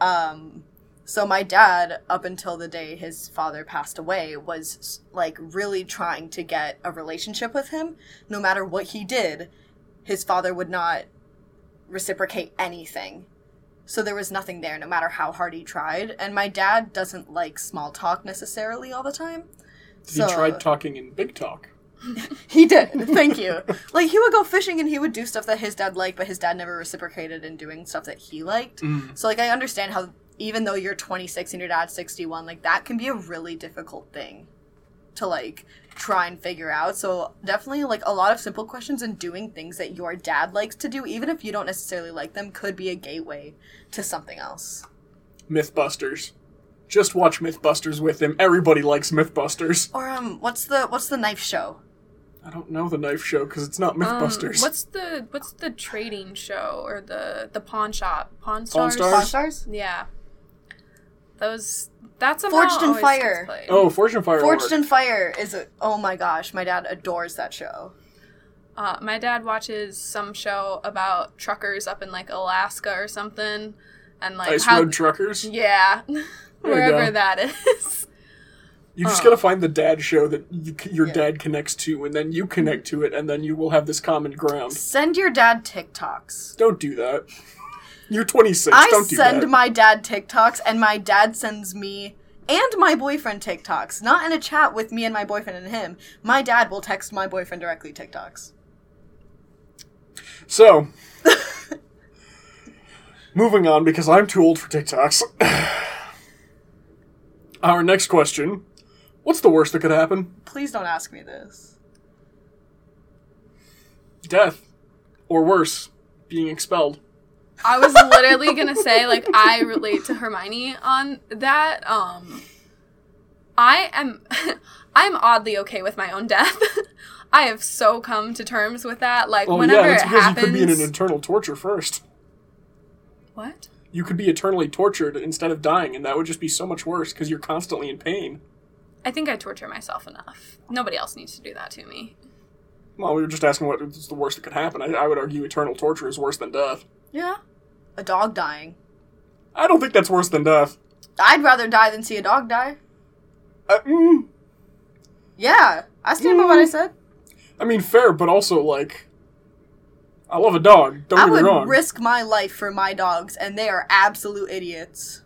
Um, so my dad, up until the day his father passed away, was like really trying to get a relationship with him. No matter what he did, his father would not reciprocate anything. So there was nothing there, no matter how hard he tried. And my dad doesn't like small talk necessarily all the time. He tried talking in big talk. He did. Thank you. like he would go fishing and he would do stuff that his dad liked, but his dad never reciprocated in doing stuff that he liked. Mm. So like I understand how even though you're 26 and your dad's 61, like that can be a really difficult thing to like try and figure out. So definitely like a lot of simple questions and doing things that your dad likes to do, even if you don't necessarily like them, could be a gateway to something else. Mythbusters. Just watch Mythbusters with him. Everybody likes Mythbusters. Or um, what's the what's the knife show? I don't know the knife show because it's not Um, Mythbusters. what's the what's the trading show or the the pawn shop pawn Pawn stars? Stars? Pawn Stars? Yeah, those that's somehow Forged in Fire. Oh, Forged in Fire. Forged in Fire is a oh my gosh, my dad adores that show. Uh, my dad watches some show about truckers up in like Alaska or something, and like Ice how Road Truckers. yeah, wherever that is. You just Oh. gotta find the dad show that you, your Yeah. dad connects to, and then you connect to it, and then you will have this common ground. Send your dad TikToks. Don't do that. You're 26. I do send that. my dad TikToks, and my dad sends me and my boyfriend TikToks. Not in a chat with me and my boyfriend and him. My dad will text my boyfriend directly TikToks. So, moving on because I'm too old for TikToks. Our next question What's the worst that could happen? Please don't ask me this. Death. Or worse, being expelled. I was literally gonna say like I relate to Hermione on that. Um, I am, I am oddly okay with my own death. I have so come to terms with that. Like Well, whenever yeah, it happens, you could be in an eternal torture first. what? You could be eternally tortured instead of dying, and that would just be so much worse because you're constantly in pain. I think I torture myself enough. Nobody else needs to do that to me. Well, we were just asking what is the worst that could happen. I, I would argue eternal torture is worse than death. Yeah. A dog dying. I don't think that's worse than death. I'd rather die than see a dog die. Uh, mm, Yeah. I stand by what I said. I mean, fair, but also, like, I love a dog. Don't I get me wrong. I would risk my life for my dogs, and they are absolute idiots.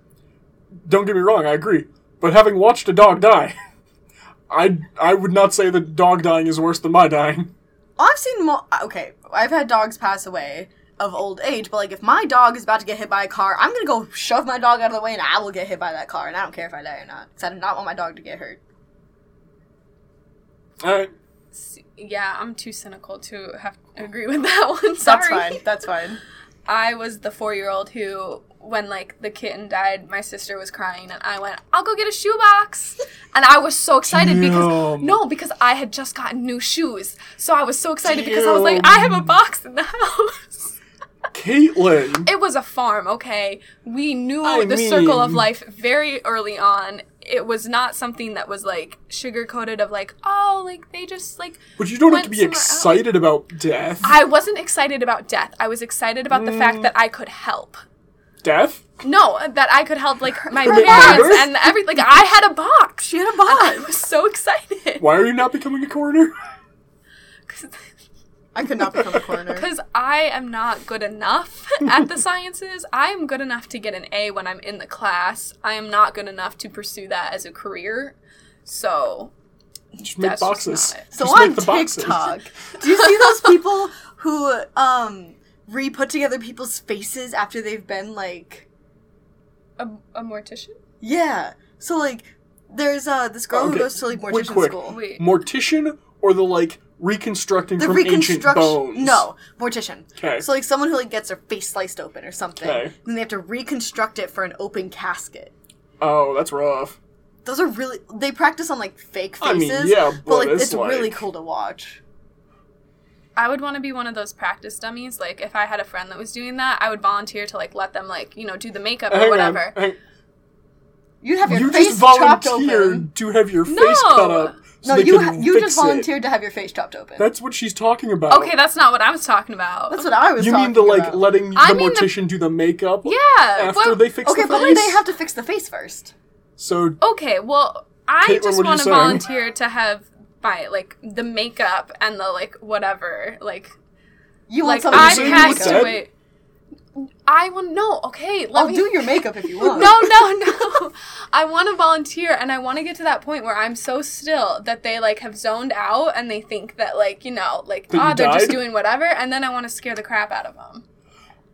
Don't get me wrong, I agree. But having watched a dog die, I I would not say that dog dying is worse than my dying. I've seen mo- okay. I've had dogs pass away of old age, but like if my dog is about to get hit by a car, I'm gonna go shove my dog out of the way, and I will get hit by that car, and I don't care if I die or not, because I do not want my dog to get hurt. Alright. Yeah, I'm too cynical to have to agree with that one. Sorry. That's fine. That's fine. I was the four year old who, when like the kitten died, my sister was crying, and I went, "I'll go get a shoebox," and I was so excited because no, because I had just gotten new shoes, so I was so excited because I was like, "I have a box in the house." Caitlin! It was a farm, okay. We knew I the circle of life very early on. It was not something that was like sugar coated of like, oh, like they just like But you don't have to be somewhere else. excited about death. I wasn't excited about death. I was excited about the Mm. fact that I could help. death? No, that I could help like my parents and everything. Like I had a box. She had a And I box. was so excited Why are you not becoming a coroner? I could not become a coroner. because I am not good enough at the sciences. I am good enough to get an A when I'm in the class. I am not good enough to pursue that as a career. So Just make That's just boxes. not it. So Just on make the boxes. TikTok, do you see those people who um re-put together people's faces after they've been like a, a mortician. yeah? So like, there's uh this girl Okay, who goes to like wait, mortician quick. school. Wait, Mortician or the, like, reconstructing The from ancient reconstruction. bones? No, mortician. Okay. So like someone who like gets their face sliced open or something, 'Kay. and they have to reconstruct it for an open casket. Oh, that's rough. Those are really they practice on like fake faces. I mean, yeah, but like it's it's really cool to watch. I would want to be one of those practice dummies. Like if I had a friend that was doing that, I would volunteer to like let them like you know do the makeup or Hang on, whatever. hang- You'd have your You face just chopped volunteered open. to have your face No. cut up. So No, you ha- you fix just it. volunteered to have your face chopped open. That's what she's talking about. Okay, that's not what I was talking about. That's what I was. You talking mean the like about. letting I the mean the- mortician do the makeup yeah. after well- they fix Okay, the but face? then they have to fix the face first. So Okay, well, I Caitlin, just what are you want to volunteer to have by like the makeup and the like whatever like You like want someone I to do saying your you packed look makeup? dead? away. I want no. Okay, let I'll me do your makeup if you want. No, no, no. I want to volunteer and I want to get to that point where I'm so still that they like have zoned out and they think that like, you know, like That you oh, they're just died? doing whatever and then I want to scare the crap out of them.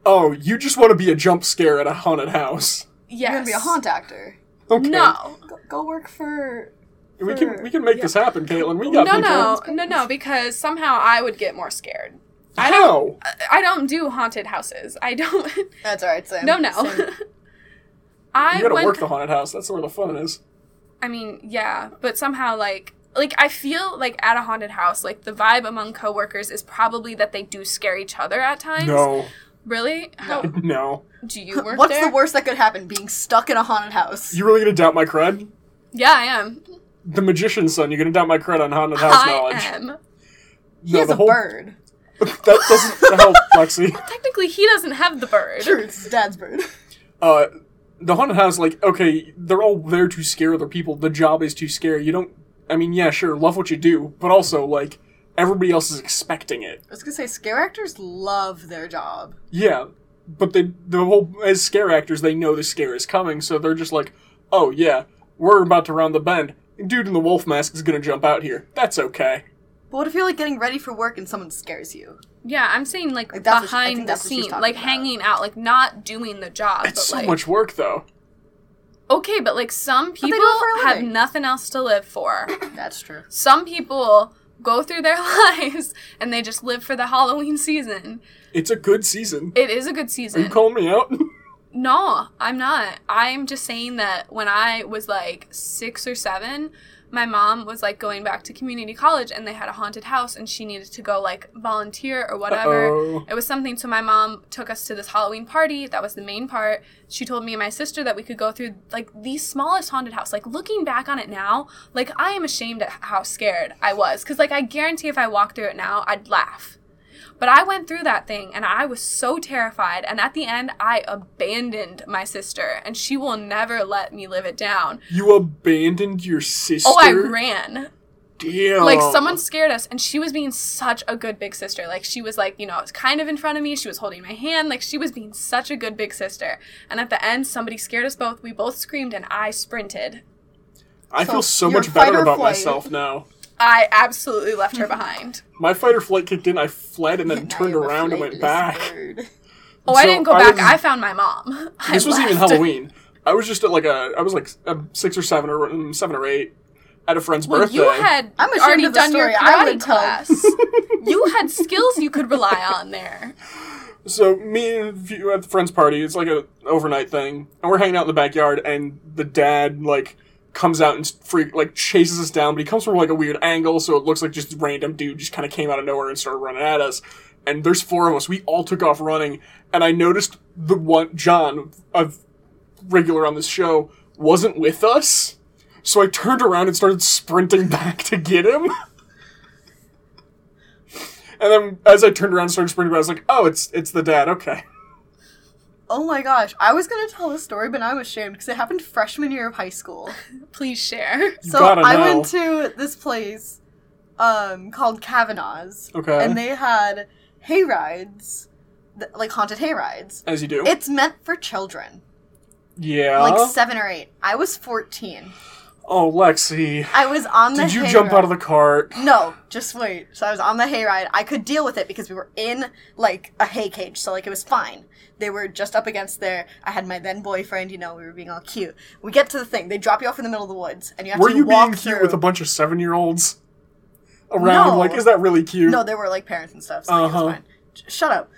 oh, you just want to be a jump scare at a haunted house. Yes. You're gonna be a haunt actor. Okay. No. Go, go work for. We can we can make this happen, Caitlin. We got no. people. No, no, because somehow I would get more scared. I How? don't I don't do haunted houses. I don't That's alright, Sam. No, no. Sam. I You gotta went work the haunted house. That's where the fun is. I mean, yeah, but somehow like like I feel like at a haunted house, like the vibe among coworkers is probably that they do scare each other at times. No, Really? How no. do you work What's there? the worst that could happen? Being stuck in a haunted house. You really gonna doubt my cred? Yeah, I am. The magician's son. You're gonna doubt my cred on haunted house I knowledge? am. he has the a whole- bird. that doesn't help, Lexi. Technically, he doesn't have the bird. Sure, it's his dad's bird. Uh, the haunted house, like, okay, they're all there to scare other people. The job is to scare. You don't. I mean, yeah, sure, love what you do, but also like everybody else is expecting it. I was gonna say, scare actors love their job. Yeah, but they the whole as scare actors, they know the scare is coming, so they're just like, oh yeah, we're about to round the bend. Dude in the wolf mask is gonna jump out here. That's okay. But what if you're like getting ready for work and someone scares you? Yeah, I'm saying like, Like, that's what she- I behind the that's what she's scene, talking like about. hanging out, like not doing the job. It's but, so like, much work, though. Okay, but like some do it people for a have living. nothing else to live for. That's true. some people go through their lives and they just live for the Halloween season. It's a good season. It is a good Are season. you calling me out? No, I'm not. I'm just saying that when I was like six or seven, my mom was like going back to community college and they had a haunted house and she needed to go like volunteer or whatever. Uh-oh. It was something, so my mom took us to this Halloween party. That was the main part. She told me and my sister that we could go through like the smallest haunted house. Like looking back on it now, like I am ashamed at how scared I was. Cause like I guarantee if I walked through it now, I'd laugh. But I went through that thing and I was so terrified. And at the end, I abandoned my sister and she will never let me live it down. You abandoned your sister? Oh, I ran. Damn. Like someone scared us and she was being such a good big sister. Like she was like, you know, kind of in front of me. She was holding my hand. Like she was being such a good big sister. And at the end, somebody scared us both. We both screamed and I sprinted. I feel So, so much better about flight. myself now. I absolutely left her behind. My fight or flight kicked in, I fled and then Now turned around and went back. spread. Oh, I didn't go I back. was- I found my mom. I This wasn't even. Halloween. I was just at like a, I was like a six or seven or um, seven or eight at a friend's Well, birthday. you had I'm already done your story I karate class. you had skills you could rely on there. So me and a few at the friend's party, it's like a overnight thing, and we're hanging out in the backyard, and the dad like comes out and freak like chases us down, but he comes from like a weird angle, so it looks like just random dude just kind of came out of nowhere and started running at us. And there's four of us. We all took off running, and I noticed the one John, a regular on this show, wasn't with us. So I turned around and started sprinting back to get him. And then as I turned around and started sprinting, back, I was like, "Oh, it's it's the dad." Okay. Oh my gosh, I was gonna tell a story, but I'm ashamed because it happened freshman year of high school. Please share. so gotta I know. went to this place um, called Kavanaugh's, Okay. and they had hay rides, th- like haunted hay rides. As you do. It's meant for children, yeah. like seven or eight. I was 14. Oh, Lexi. I was on the. Did you jump ride. out of the cart? No, just wait. So I was on the hayride. I could deal with it because we were in like a hay cage, so like it was fine. They were just up against there. I had my then boyfriend. You know, we were being all cute. We get to the thing. They drop you off in the middle of the woods, and you have Were to you walk being through. cute with a bunch of seven-year-olds around? No. Like, is that really cute? no, they were like parents and stuff. So like, Uh-huh. was fine. Shut up.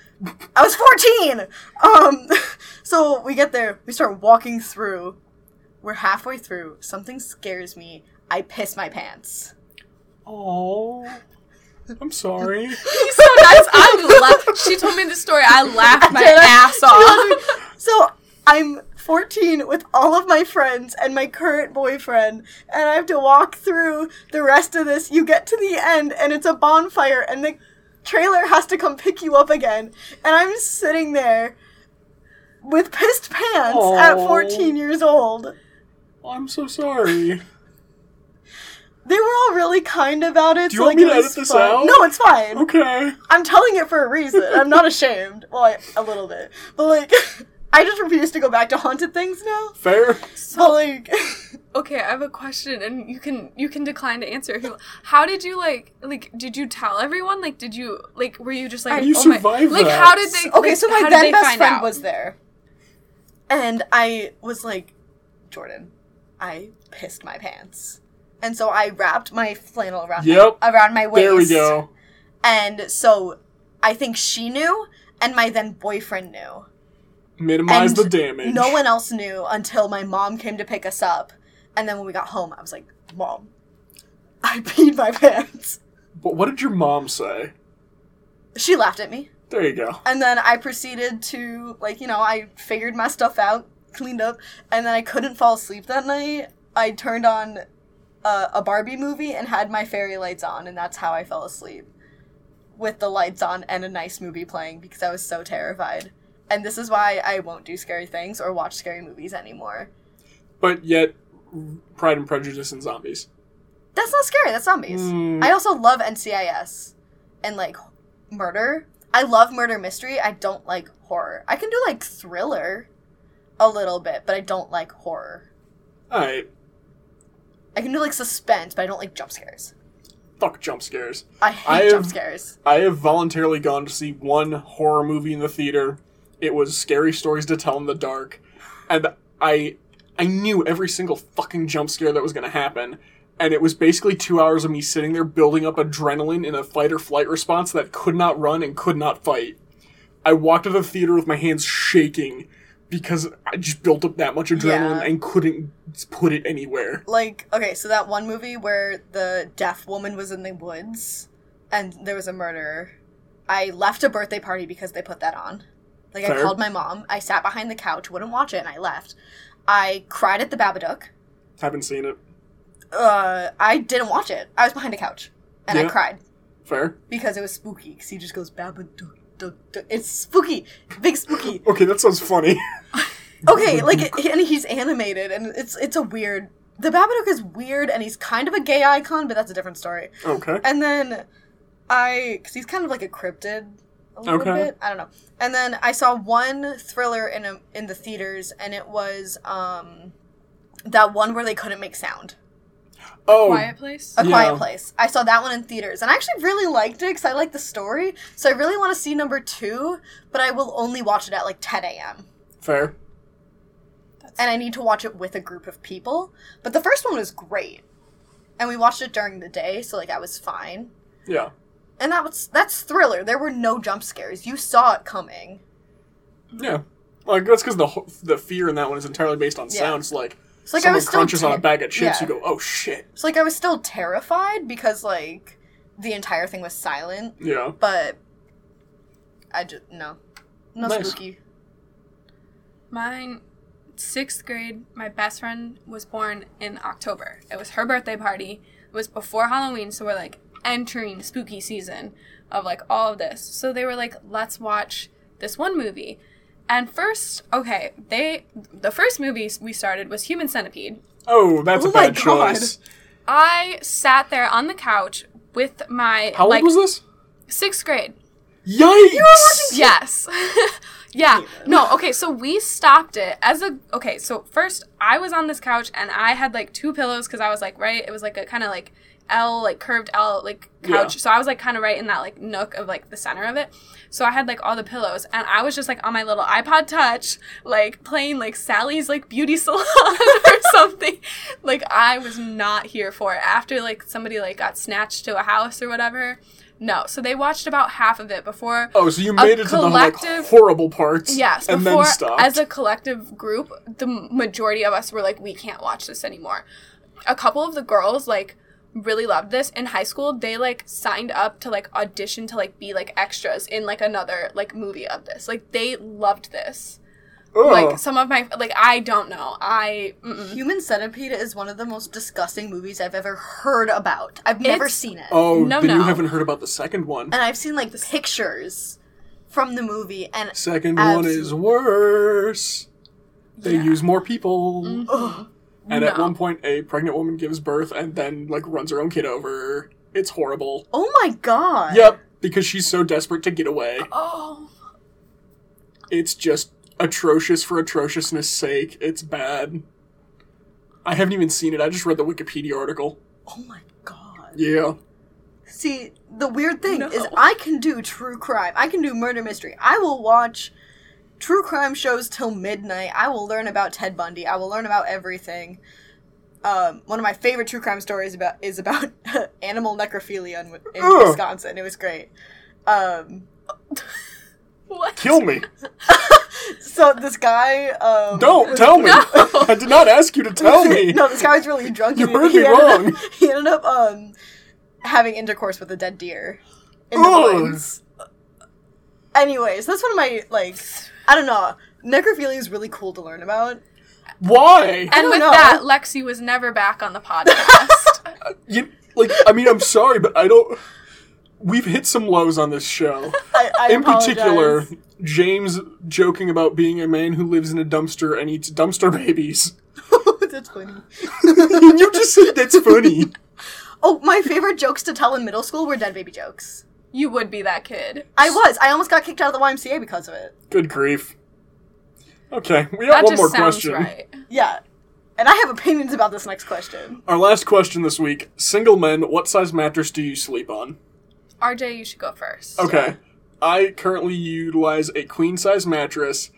I was fourteen. Um, so we get there. We start walking through. We're halfway through. Something scares me. I piss my pants. Oh, I'm sorry. He's so nice. I laughed. She told me the story. I laughed my I? ass off. So I'm 14 with all of my friends and my current boyfriend, and I have to walk through the rest of this. You get to the end, and it's a bonfire, and the trailer has to come pick you up again. And I'm sitting there with pissed pants at 14 years old. I'm so sorry. They were all really kind about it. Do you so, want like, me to edit this fun. out? No, it's fine. Okay. I'm telling it for a reason. I'm not ashamed. Well, I, a little bit. But, like, I just refuse to go back to haunted things now. Fair. But, like, Okay, I have a question, and you can you can decline to answer. How did you like like? Did you tell everyone? Like, did you like? Were you just like? you oh my- survived Like, how did they? okay, like, so my then best friend out? was there. And I was like, Jordan, I pissed my pants. And so I wrapped my flannel around Yep. my, around my waist. There we go. And so I think she knew, and my then boyfriend knew. Minimize And the damage. No one else knew until my mom came to pick us up. And then when we got home, I was like, Mom, I peed my pants. But what did your mom say? She laughed at me. There you go. And then I proceeded to, like, you know, I figured my stuff out, cleaned up, and then I couldn't fall asleep that night. I turned on a, a Barbie movie and had my fairy lights on, and that's how I fell asleep. With the lights on and a nice movie playing because I was so terrified. And this is why I won't do scary things or watch scary movies anymore. But yet, Pride and Prejudice and zombies. That's not scary, that's zombies. Mm. I also love NCIS and, like, murder. I love murder mystery. I don't like horror. I can do, like, thriller a little bit, but I don't like horror. Alright. I can do, like, suspense, but I don't like jump scares. fuck jump scares. I hate I jump scares. I have voluntarily gone to see one horror movie in the theater. It was Scary Stories to Tell in the Dark, and I I knew every single fucking jump scare that was going to happen. And it was basically two hours of me sitting there building up adrenaline in a fight or flight response that could not run and could not fight. I walked out of the theater with my hands shaking because I just built up that much adrenaline Yeah. and couldn't put it anywhere. Like, okay, so that one movie where the deaf woman was in the woods and there was a murderer. I left a birthday party because they put that on. Like, I called my mom. I sat behind the couch, wouldn't watch it, and I left. I cried at the Babadook. Haven't seen it. Uh, I didn't watch it. I was behind a couch, and I cried Fair. because it was spooky. Because he just goes Babadook. It's spooky, big spooky. Okay, that sounds funny. Okay, like, and he's animated, and it's it's a weird. The Babadook is weird, and he's kind of a gay icon, but that's a different story. okay. And then I, because he's kind of like a cryptid a little Okay. bit. I don't know. And then I saw one thriller in a, in the theaters, and it was um that one where they couldn't make sound. Oh, Quiet Place. A Yeah. Quiet Place. I saw that one in theaters, and I actually really liked it because I like the story. So I really want to see number two, but I will only watch it at like 10 a.m. fair. That's, and I need to watch it with a group of people. But the first one was great, and we watched it during the day, so like I was fine. Yeah. And that was that's thriller. There were no jump scares. You saw it coming. Yeah. Like that's because the the fear in that one is entirely based on Yeah. sound. It's like, It's like I someone was still crunches on a bag of chips, yeah. you go, "Oh shit!" It's like I was still terrified because like the entire thing was silent, Yeah. but I just no, no Nice. spooky. Mine, sixth grade, my best friend was born in October. It was her birthday party. It was before Halloween, so we're like entering spooky season of like all of this. So they were like, let's watch this one movie. And first, okay, they the first movie we started was Human Centipede. Oh, that's Oh a my bad God. choice. I sat there on the couch with my How like old was this? sixth grade. Yikes! Yes. yeah. No, okay, so we stopped it as a okay, so first I was on this couch and I had like two pillows cuz I was like right, it was like a kind of like L like curved L like couch. Yeah. So I was like kind of right in that like nook of like the center of it. So I had like all the pillows and I was just like on my little iPod touch like playing like Sally's like beauty salon or something. Like I was not here for it after like somebody like got snatched to a house or whatever. No, so they watched about half of it before Oh, so you made it to the like horrible parts. Yes, and before then stopped. as a collective group, the majority of us were like, we can't watch this anymore. A couple of the girls like really loved this in high school. They like signed up to like audition to like be like extras in like another like movie of this. Like they loved this. Ugh. Like some of my like I don't know. I mm-mm. Human Centipede is one of the most disgusting movies I've ever heard about. I've never It's- seen it. oh, no, then you haven't heard about the second one. And I've seen like pictures from the movie and Second one is worse. They Yeah. use more people. Mm-hmm. ugh, And at one point, a pregnant woman gives birth and then like runs her own kid over. It's horrible. oh my god. Yep, because she's so desperate to get away. Oh It's just atrocious for atrociousness' sake. It's bad. I haven't even seen it. I just read the Wikipedia article. Oh my god. Yeah. See, the weird thing No. is I can do true crime. I can do murder mystery. I will watch true crime shows till midnight. I will learn about Ted Bundy. I will learn about everything. Um, one of my favorite true crime stories about is about animal necrophilia in, in Wisconsin. It was great. Um, what? Kill me. so this guy um, Don't tell me. No. I did not ask you to tell me. no, this guy was really drunk. You and heard he me ended wrong. Up, he ended up um, having intercourse with a dead deer in the woods. Anyways, that's one of my like. I don't know. Necrophilia is really cool to learn about. Why? And with know. that, Lexi was never back on the podcast. You, like, I mean, I'm sorry, but I don't. We've hit some lows on this show. I, I In particular. James joking about being a man who lives in a dumpster and eats dumpster babies. that's funny. you just said that's funny. Oh, my favorite jokes to tell in middle school were dead baby jokes. You would be that kid. I was. I almost got kicked out of the YMCA because of it. Good grief. Okay, we got That one just more question. right. Yeah. And I have opinions about this next question. Our last question this week: Single men, what size mattress do you sleep on? RJ, you should go first. Okay. I currently utilize a queen size mattress.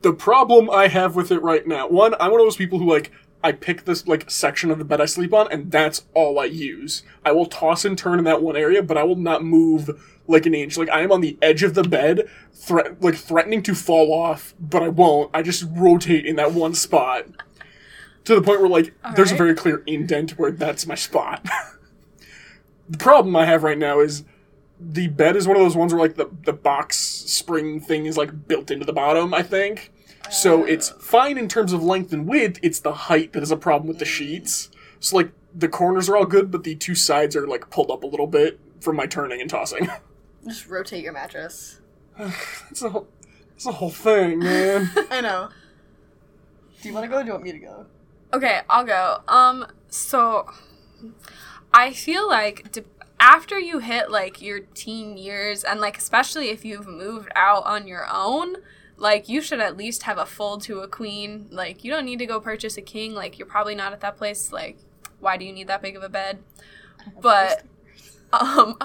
The problem I have with it right now, one, I'm one of those people who like I pick this like section of the bed I sleep on, and that's all I use. I will toss and turn in that one area, but I will not move like an inch. Like I am on the edge of the bed, thre- like threatening to fall off, but I won't. I just rotate in that one spot to the point where like there's a very clear indent where that's my spot. the problem I have right now is the bed is one of those ones where like the, the box spring thing is like built into the bottom, I think. So it's fine in terms of length and width, it's the height that is a problem with the sheets. So like the corners are all good, but the two sides are like pulled up a little bit from my turning and tossing. Just rotate your mattress. it's a whole it's a whole thing, man. I know. Do you want to go or do you want me to go? Okay, I'll go. Um, so I feel like de- after you hit like your teen years, and like especially if you've moved out on your own, like you should at least have a full to a queen. Like you don't need to go purchase a king. Like you're probably not at that place. Like why do you need that big of a bed? But um,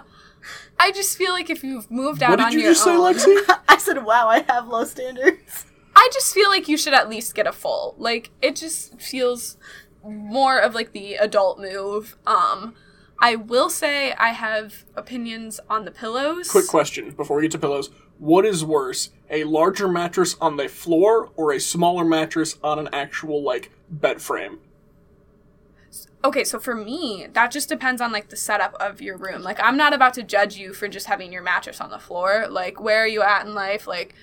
I just feel like if you've moved out what did on you your just say, own, Lexi? I said, wow, I have low standards. I just feel like you should at least get a full. Like it just feels more of like the adult move. Um I will say I have opinions on the pillows. Quick question before we get to pillows. What is worse, a larger mattress on the floor or a smaller mattress on an actual like bed frame? Okay, so for me, that just depends on like the setup of your room. Like I'm not about to judge you for just having your mattress on the floor. Like where are you at in life? Like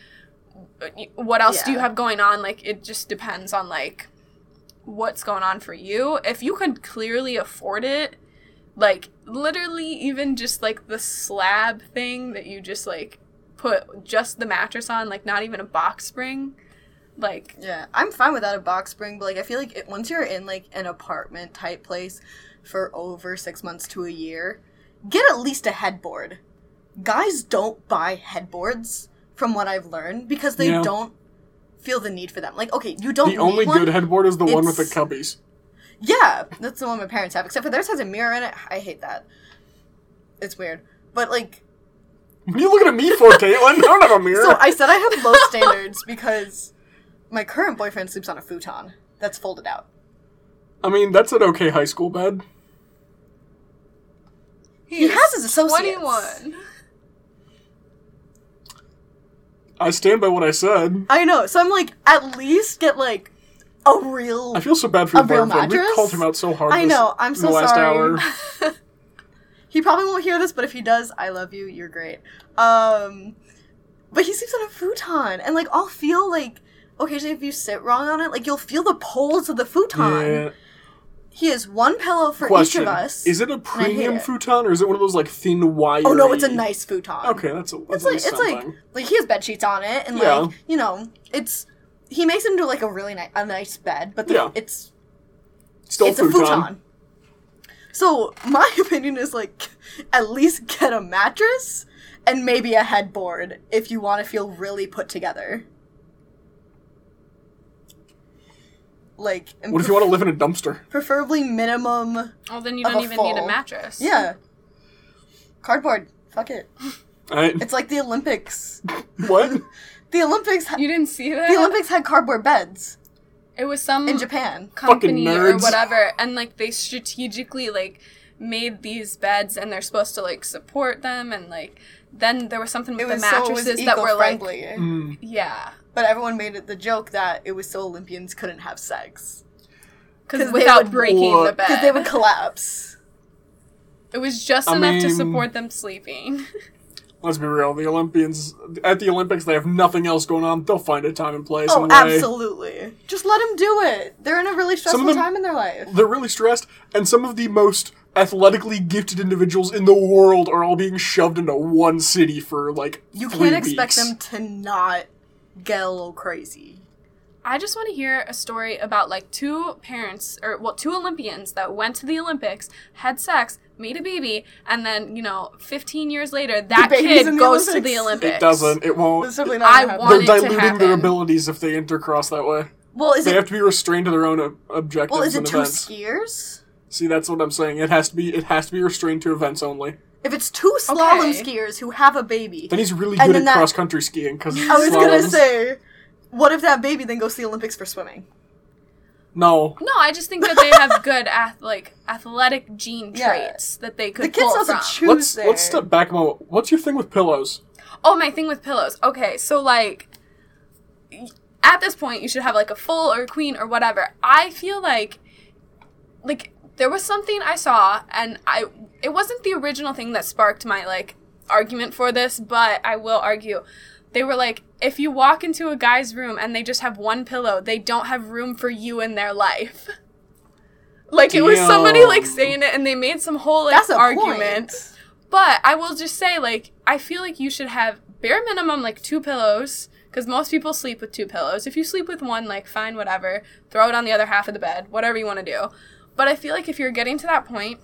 what else do you have going on? Like it just depends on like what's going on for you. If you could clearly afford it, like literally even just like the slab thing that you just like put just the mattress on, like not even a box spring. Like Yeah, I'm fine without a box spring, but like I feel like it, once you're in like an apartment type place for over six months to a year, get at least a headboard. Guys don't buy headboards, from what I've learned, because they Yeah. don't feel the need for them. Like, okay, you don't. The only need one. good headboard is the one with the cubbies. Yeah, that's the one my parents have. Except for theirs has a mirror in it. I hate that. It's weird, but like, What are you looking at me for, Caitlin? I don't have a mirror. so I said I have low standards because my current boyfriend sleeps on a futon that's folded out. I mean, that's an okay high school bed. He has his associates. 21. I stand by what I said. I know. So I'm like, at least get like a real. I feel so bad for your real boyfriend. We called him out so hard. I this- know, I'm in so the last sorry. He probably won't hear this, but if he does, I love you. You're great. Um, but he sleeps on a futon, and like I'll feel like occasionally if you sit wrong on it, like you'll feel the poles of the futon. Yeah. He has one pillow for Question: each of us. Is it a premium it. futon or is it one of those like thin wire? Oh no, it's a nice futon. Okay, that's a. That's It's like it's like something. like he has bed sheets on it, and Yeah. like you know, it's he makes it into like a really nice a nice bed, but the, Yeah. it's Still it's a futon. So my opinion is like, at least get a mattress and maybe a headboard if you want to feel really put together. Like, and What if you want to live in a dumpster? preferably minimum? Oh, then you Of don't a even need a mattress. Yeah, cardboard. Fuck it. I, It's like the Olympics. what? The Olympics. Ha- You didn't see that? the Olympics had cardboard beds It was some in Japan. company or whatever, and like they strategically like made these beds, and they're supposed to like support them, and like then there was something with It the was so it was mattresses that were like eco-friendly. Mm, yeah, But everyone made it the joke that it was so Olympians couldn't have sex because without would- breaking the bed, because they would collapse. it was just I enough to support them sleeping. let's be real. The Olympians at the Olympics, they have nothing else going on. They'll find a time and place. Oh, and absolutely. Just let them do it. They're in a really stressful them- time in their life. They're really stressed, and some of the most athletically gifted individuals in the world are all being shoved into one city for like You three can't expect them to not get a little crazy. I just want to hear a story about like two parents or well two Olympians that went to the Olympics, had sex, made a baby, and then you know 15 years later that kid in the goes to the Olympics. It doesn't. It won't. It's simply not I gonna happen. want They're it to diluting their abilities if they intercross that way. Well, is They it? have to be restrained to their own ob- objectives Well, is it and two events. skiers? See, that's what I'm saying. It has to be. It has to be restrained to events only. If it's two slalom Okay. skiers who have a baby, Then he's really And good then at that- cross country skiing because I was gonna say, what if that baby then goes to the Olympics for swimming? No. No, I just think that they have good ath- like athletic gene Yeah. traits that they could The kids pull doesn't from. choose Let's there. let's step back a moment. What's your thing with pillows? Oh, my thing with pillows. Okay, so like y- at this point you should have like a full or a queen or whatever. I feel like like there was something I saw and I it wasn't the original thing that sparked my like argument for this, but I will argue they were like if you walk into a guy's room and they just have one pillow, they don't have room for you in their life. Like it was somebody like saying it and they made some whole like That's argument. point. But I will just say, like, I feel like you should have bare minimum like two pillows because most people sleep with two pillows. If you sleep with one, like, fine, whatever. Throw it on the other half of the bed, whatever you want to do. But I feel like if you're getting to that point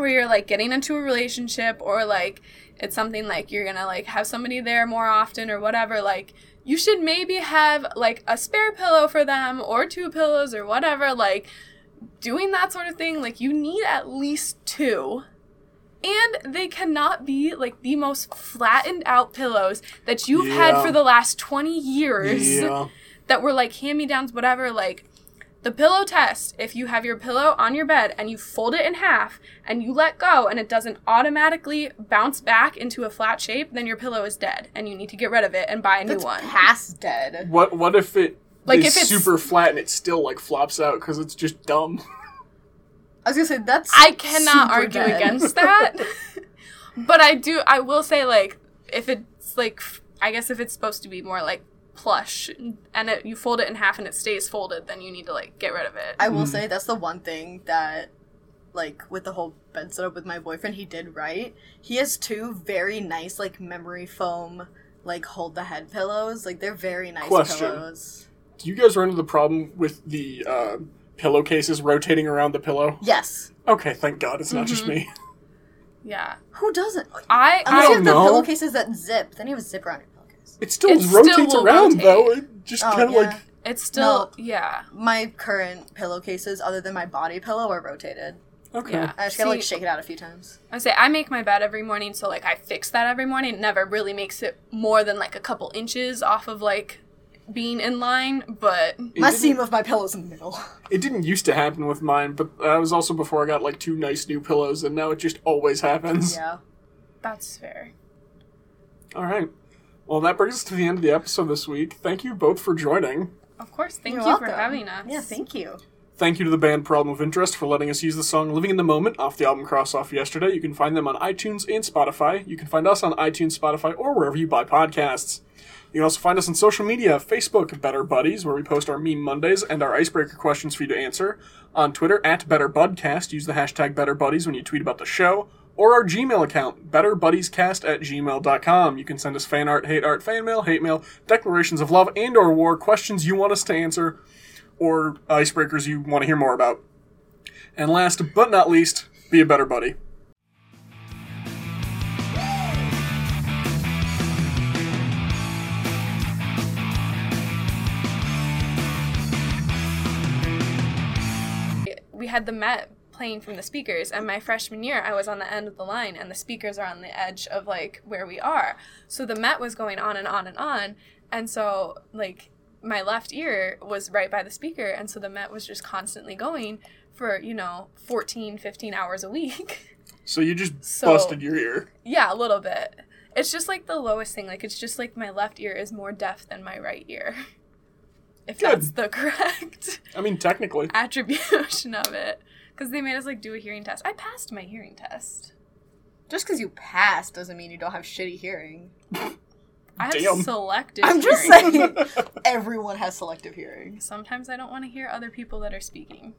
where you're like getting into a relationship or like it's something like you're gonna like have somebody there more often or whatever, like, you should maybe have like a spare pillow for them or two pillows or whatever. Like, doing that sort of thing, like, you need at least two. And they cannot be like the most flattened out pillows that you've had for the last 20 years Yeah. that were like hand me downs, whatever. Like the pillow test, if you have your pillow on your bed and you fold it in half and you let go and it doesn't automatically bounce back into a flat shape, then your pillow is dead and you need to get rid of it and buy a new That's one. past dead. What what if it Like, is if it's- super flat and it still like flops out because it's just dumb? I was gonna say that's. I cannot super argue dead. against that. but I do I will say like if it's like I guess if it's supposed to be more like plush and it, you fold it in half and it stays folded, then you need to like get rid of it. I will say that's the one thing that, like, with the whole bed setup with my boyfriend, he did right. He has two very nice, like, memory foam, like, hold the head pillows. Like, they're very nice Question. pillows. Do you guys run into the problem with the uh, pillowcases rotating around the pillow? Yes. Okay, thank God it's not just Mm-hmm. me. yeah. Who doesn't? I Unless I you don't have the know. pillowcases that zip, then you have a zipper on your pillowcase. It still It rotates will around rotate. though. It just Oh, kind of yeah. like it's still No. yeah. My current pillowcases, other than my body pillow, are rotated. okay. Yeah. I just gotta, like, shake it out a few times. I say I make my bed every morning, so like I fix that every morning. It never really makes it more than like a couple inches off of like being in line, but It my didn't- seam of my pillow's in the middle. It didn't used to happen with mine, but that was also before I got like two nice new pillows, and now it just always happens. yeah. that's fair. All right. Well, that brings us to the end of the episode this week. Thank you both for joining. Of course, thank You're you for having us. Yeah, thank you. Thank you to the band Problem of Interest for letting us use the song Living in the Moment off the album Cross Off Yesterday. You can find them on iTunes and Spotify. You can find us on iTunes, Spotify, or wherever you buy podcasts. You can also find us on social media Facebook, Better Buddies, where we post our Meme Mondays and our icebreaker questions for you to answer. On Twitter, at BetterBudcast, use the hashtag BetterBuddies when you tweet about the show. Or our Gmail account, betterbuddiescast at gmail.com. You can send us fan art, hate art, fan mail, hate mail, declarations of love and or war, questions you want us to answer, or icebreakers you want to hear more about. And last but not least, be a better buddy. we had the Met playing from the speakers, and my freshman year, I was on the end of the line, and the speakers are on the edge of like where we are. So the Met was going on and on and on, and so like my left ear was right by the speaker, and so the Met was just constantly going for you know 14, 15 hours a week. So you just So- busted your ear. yeah, a little bit. It's just like the lowest thing. Like it's just like my left ear is more deaf than my right ear. If Good. that's the correct I mean, technically. attribution of it because they made us like do a hearing test. I passed my hearing test. Just because you pass doesn't mean you don't have shitty hearing. I have Damn. selective. I'm just hearing. saying, everyone has selective hearing. Sometimes I don't want to hear other people that are speaking.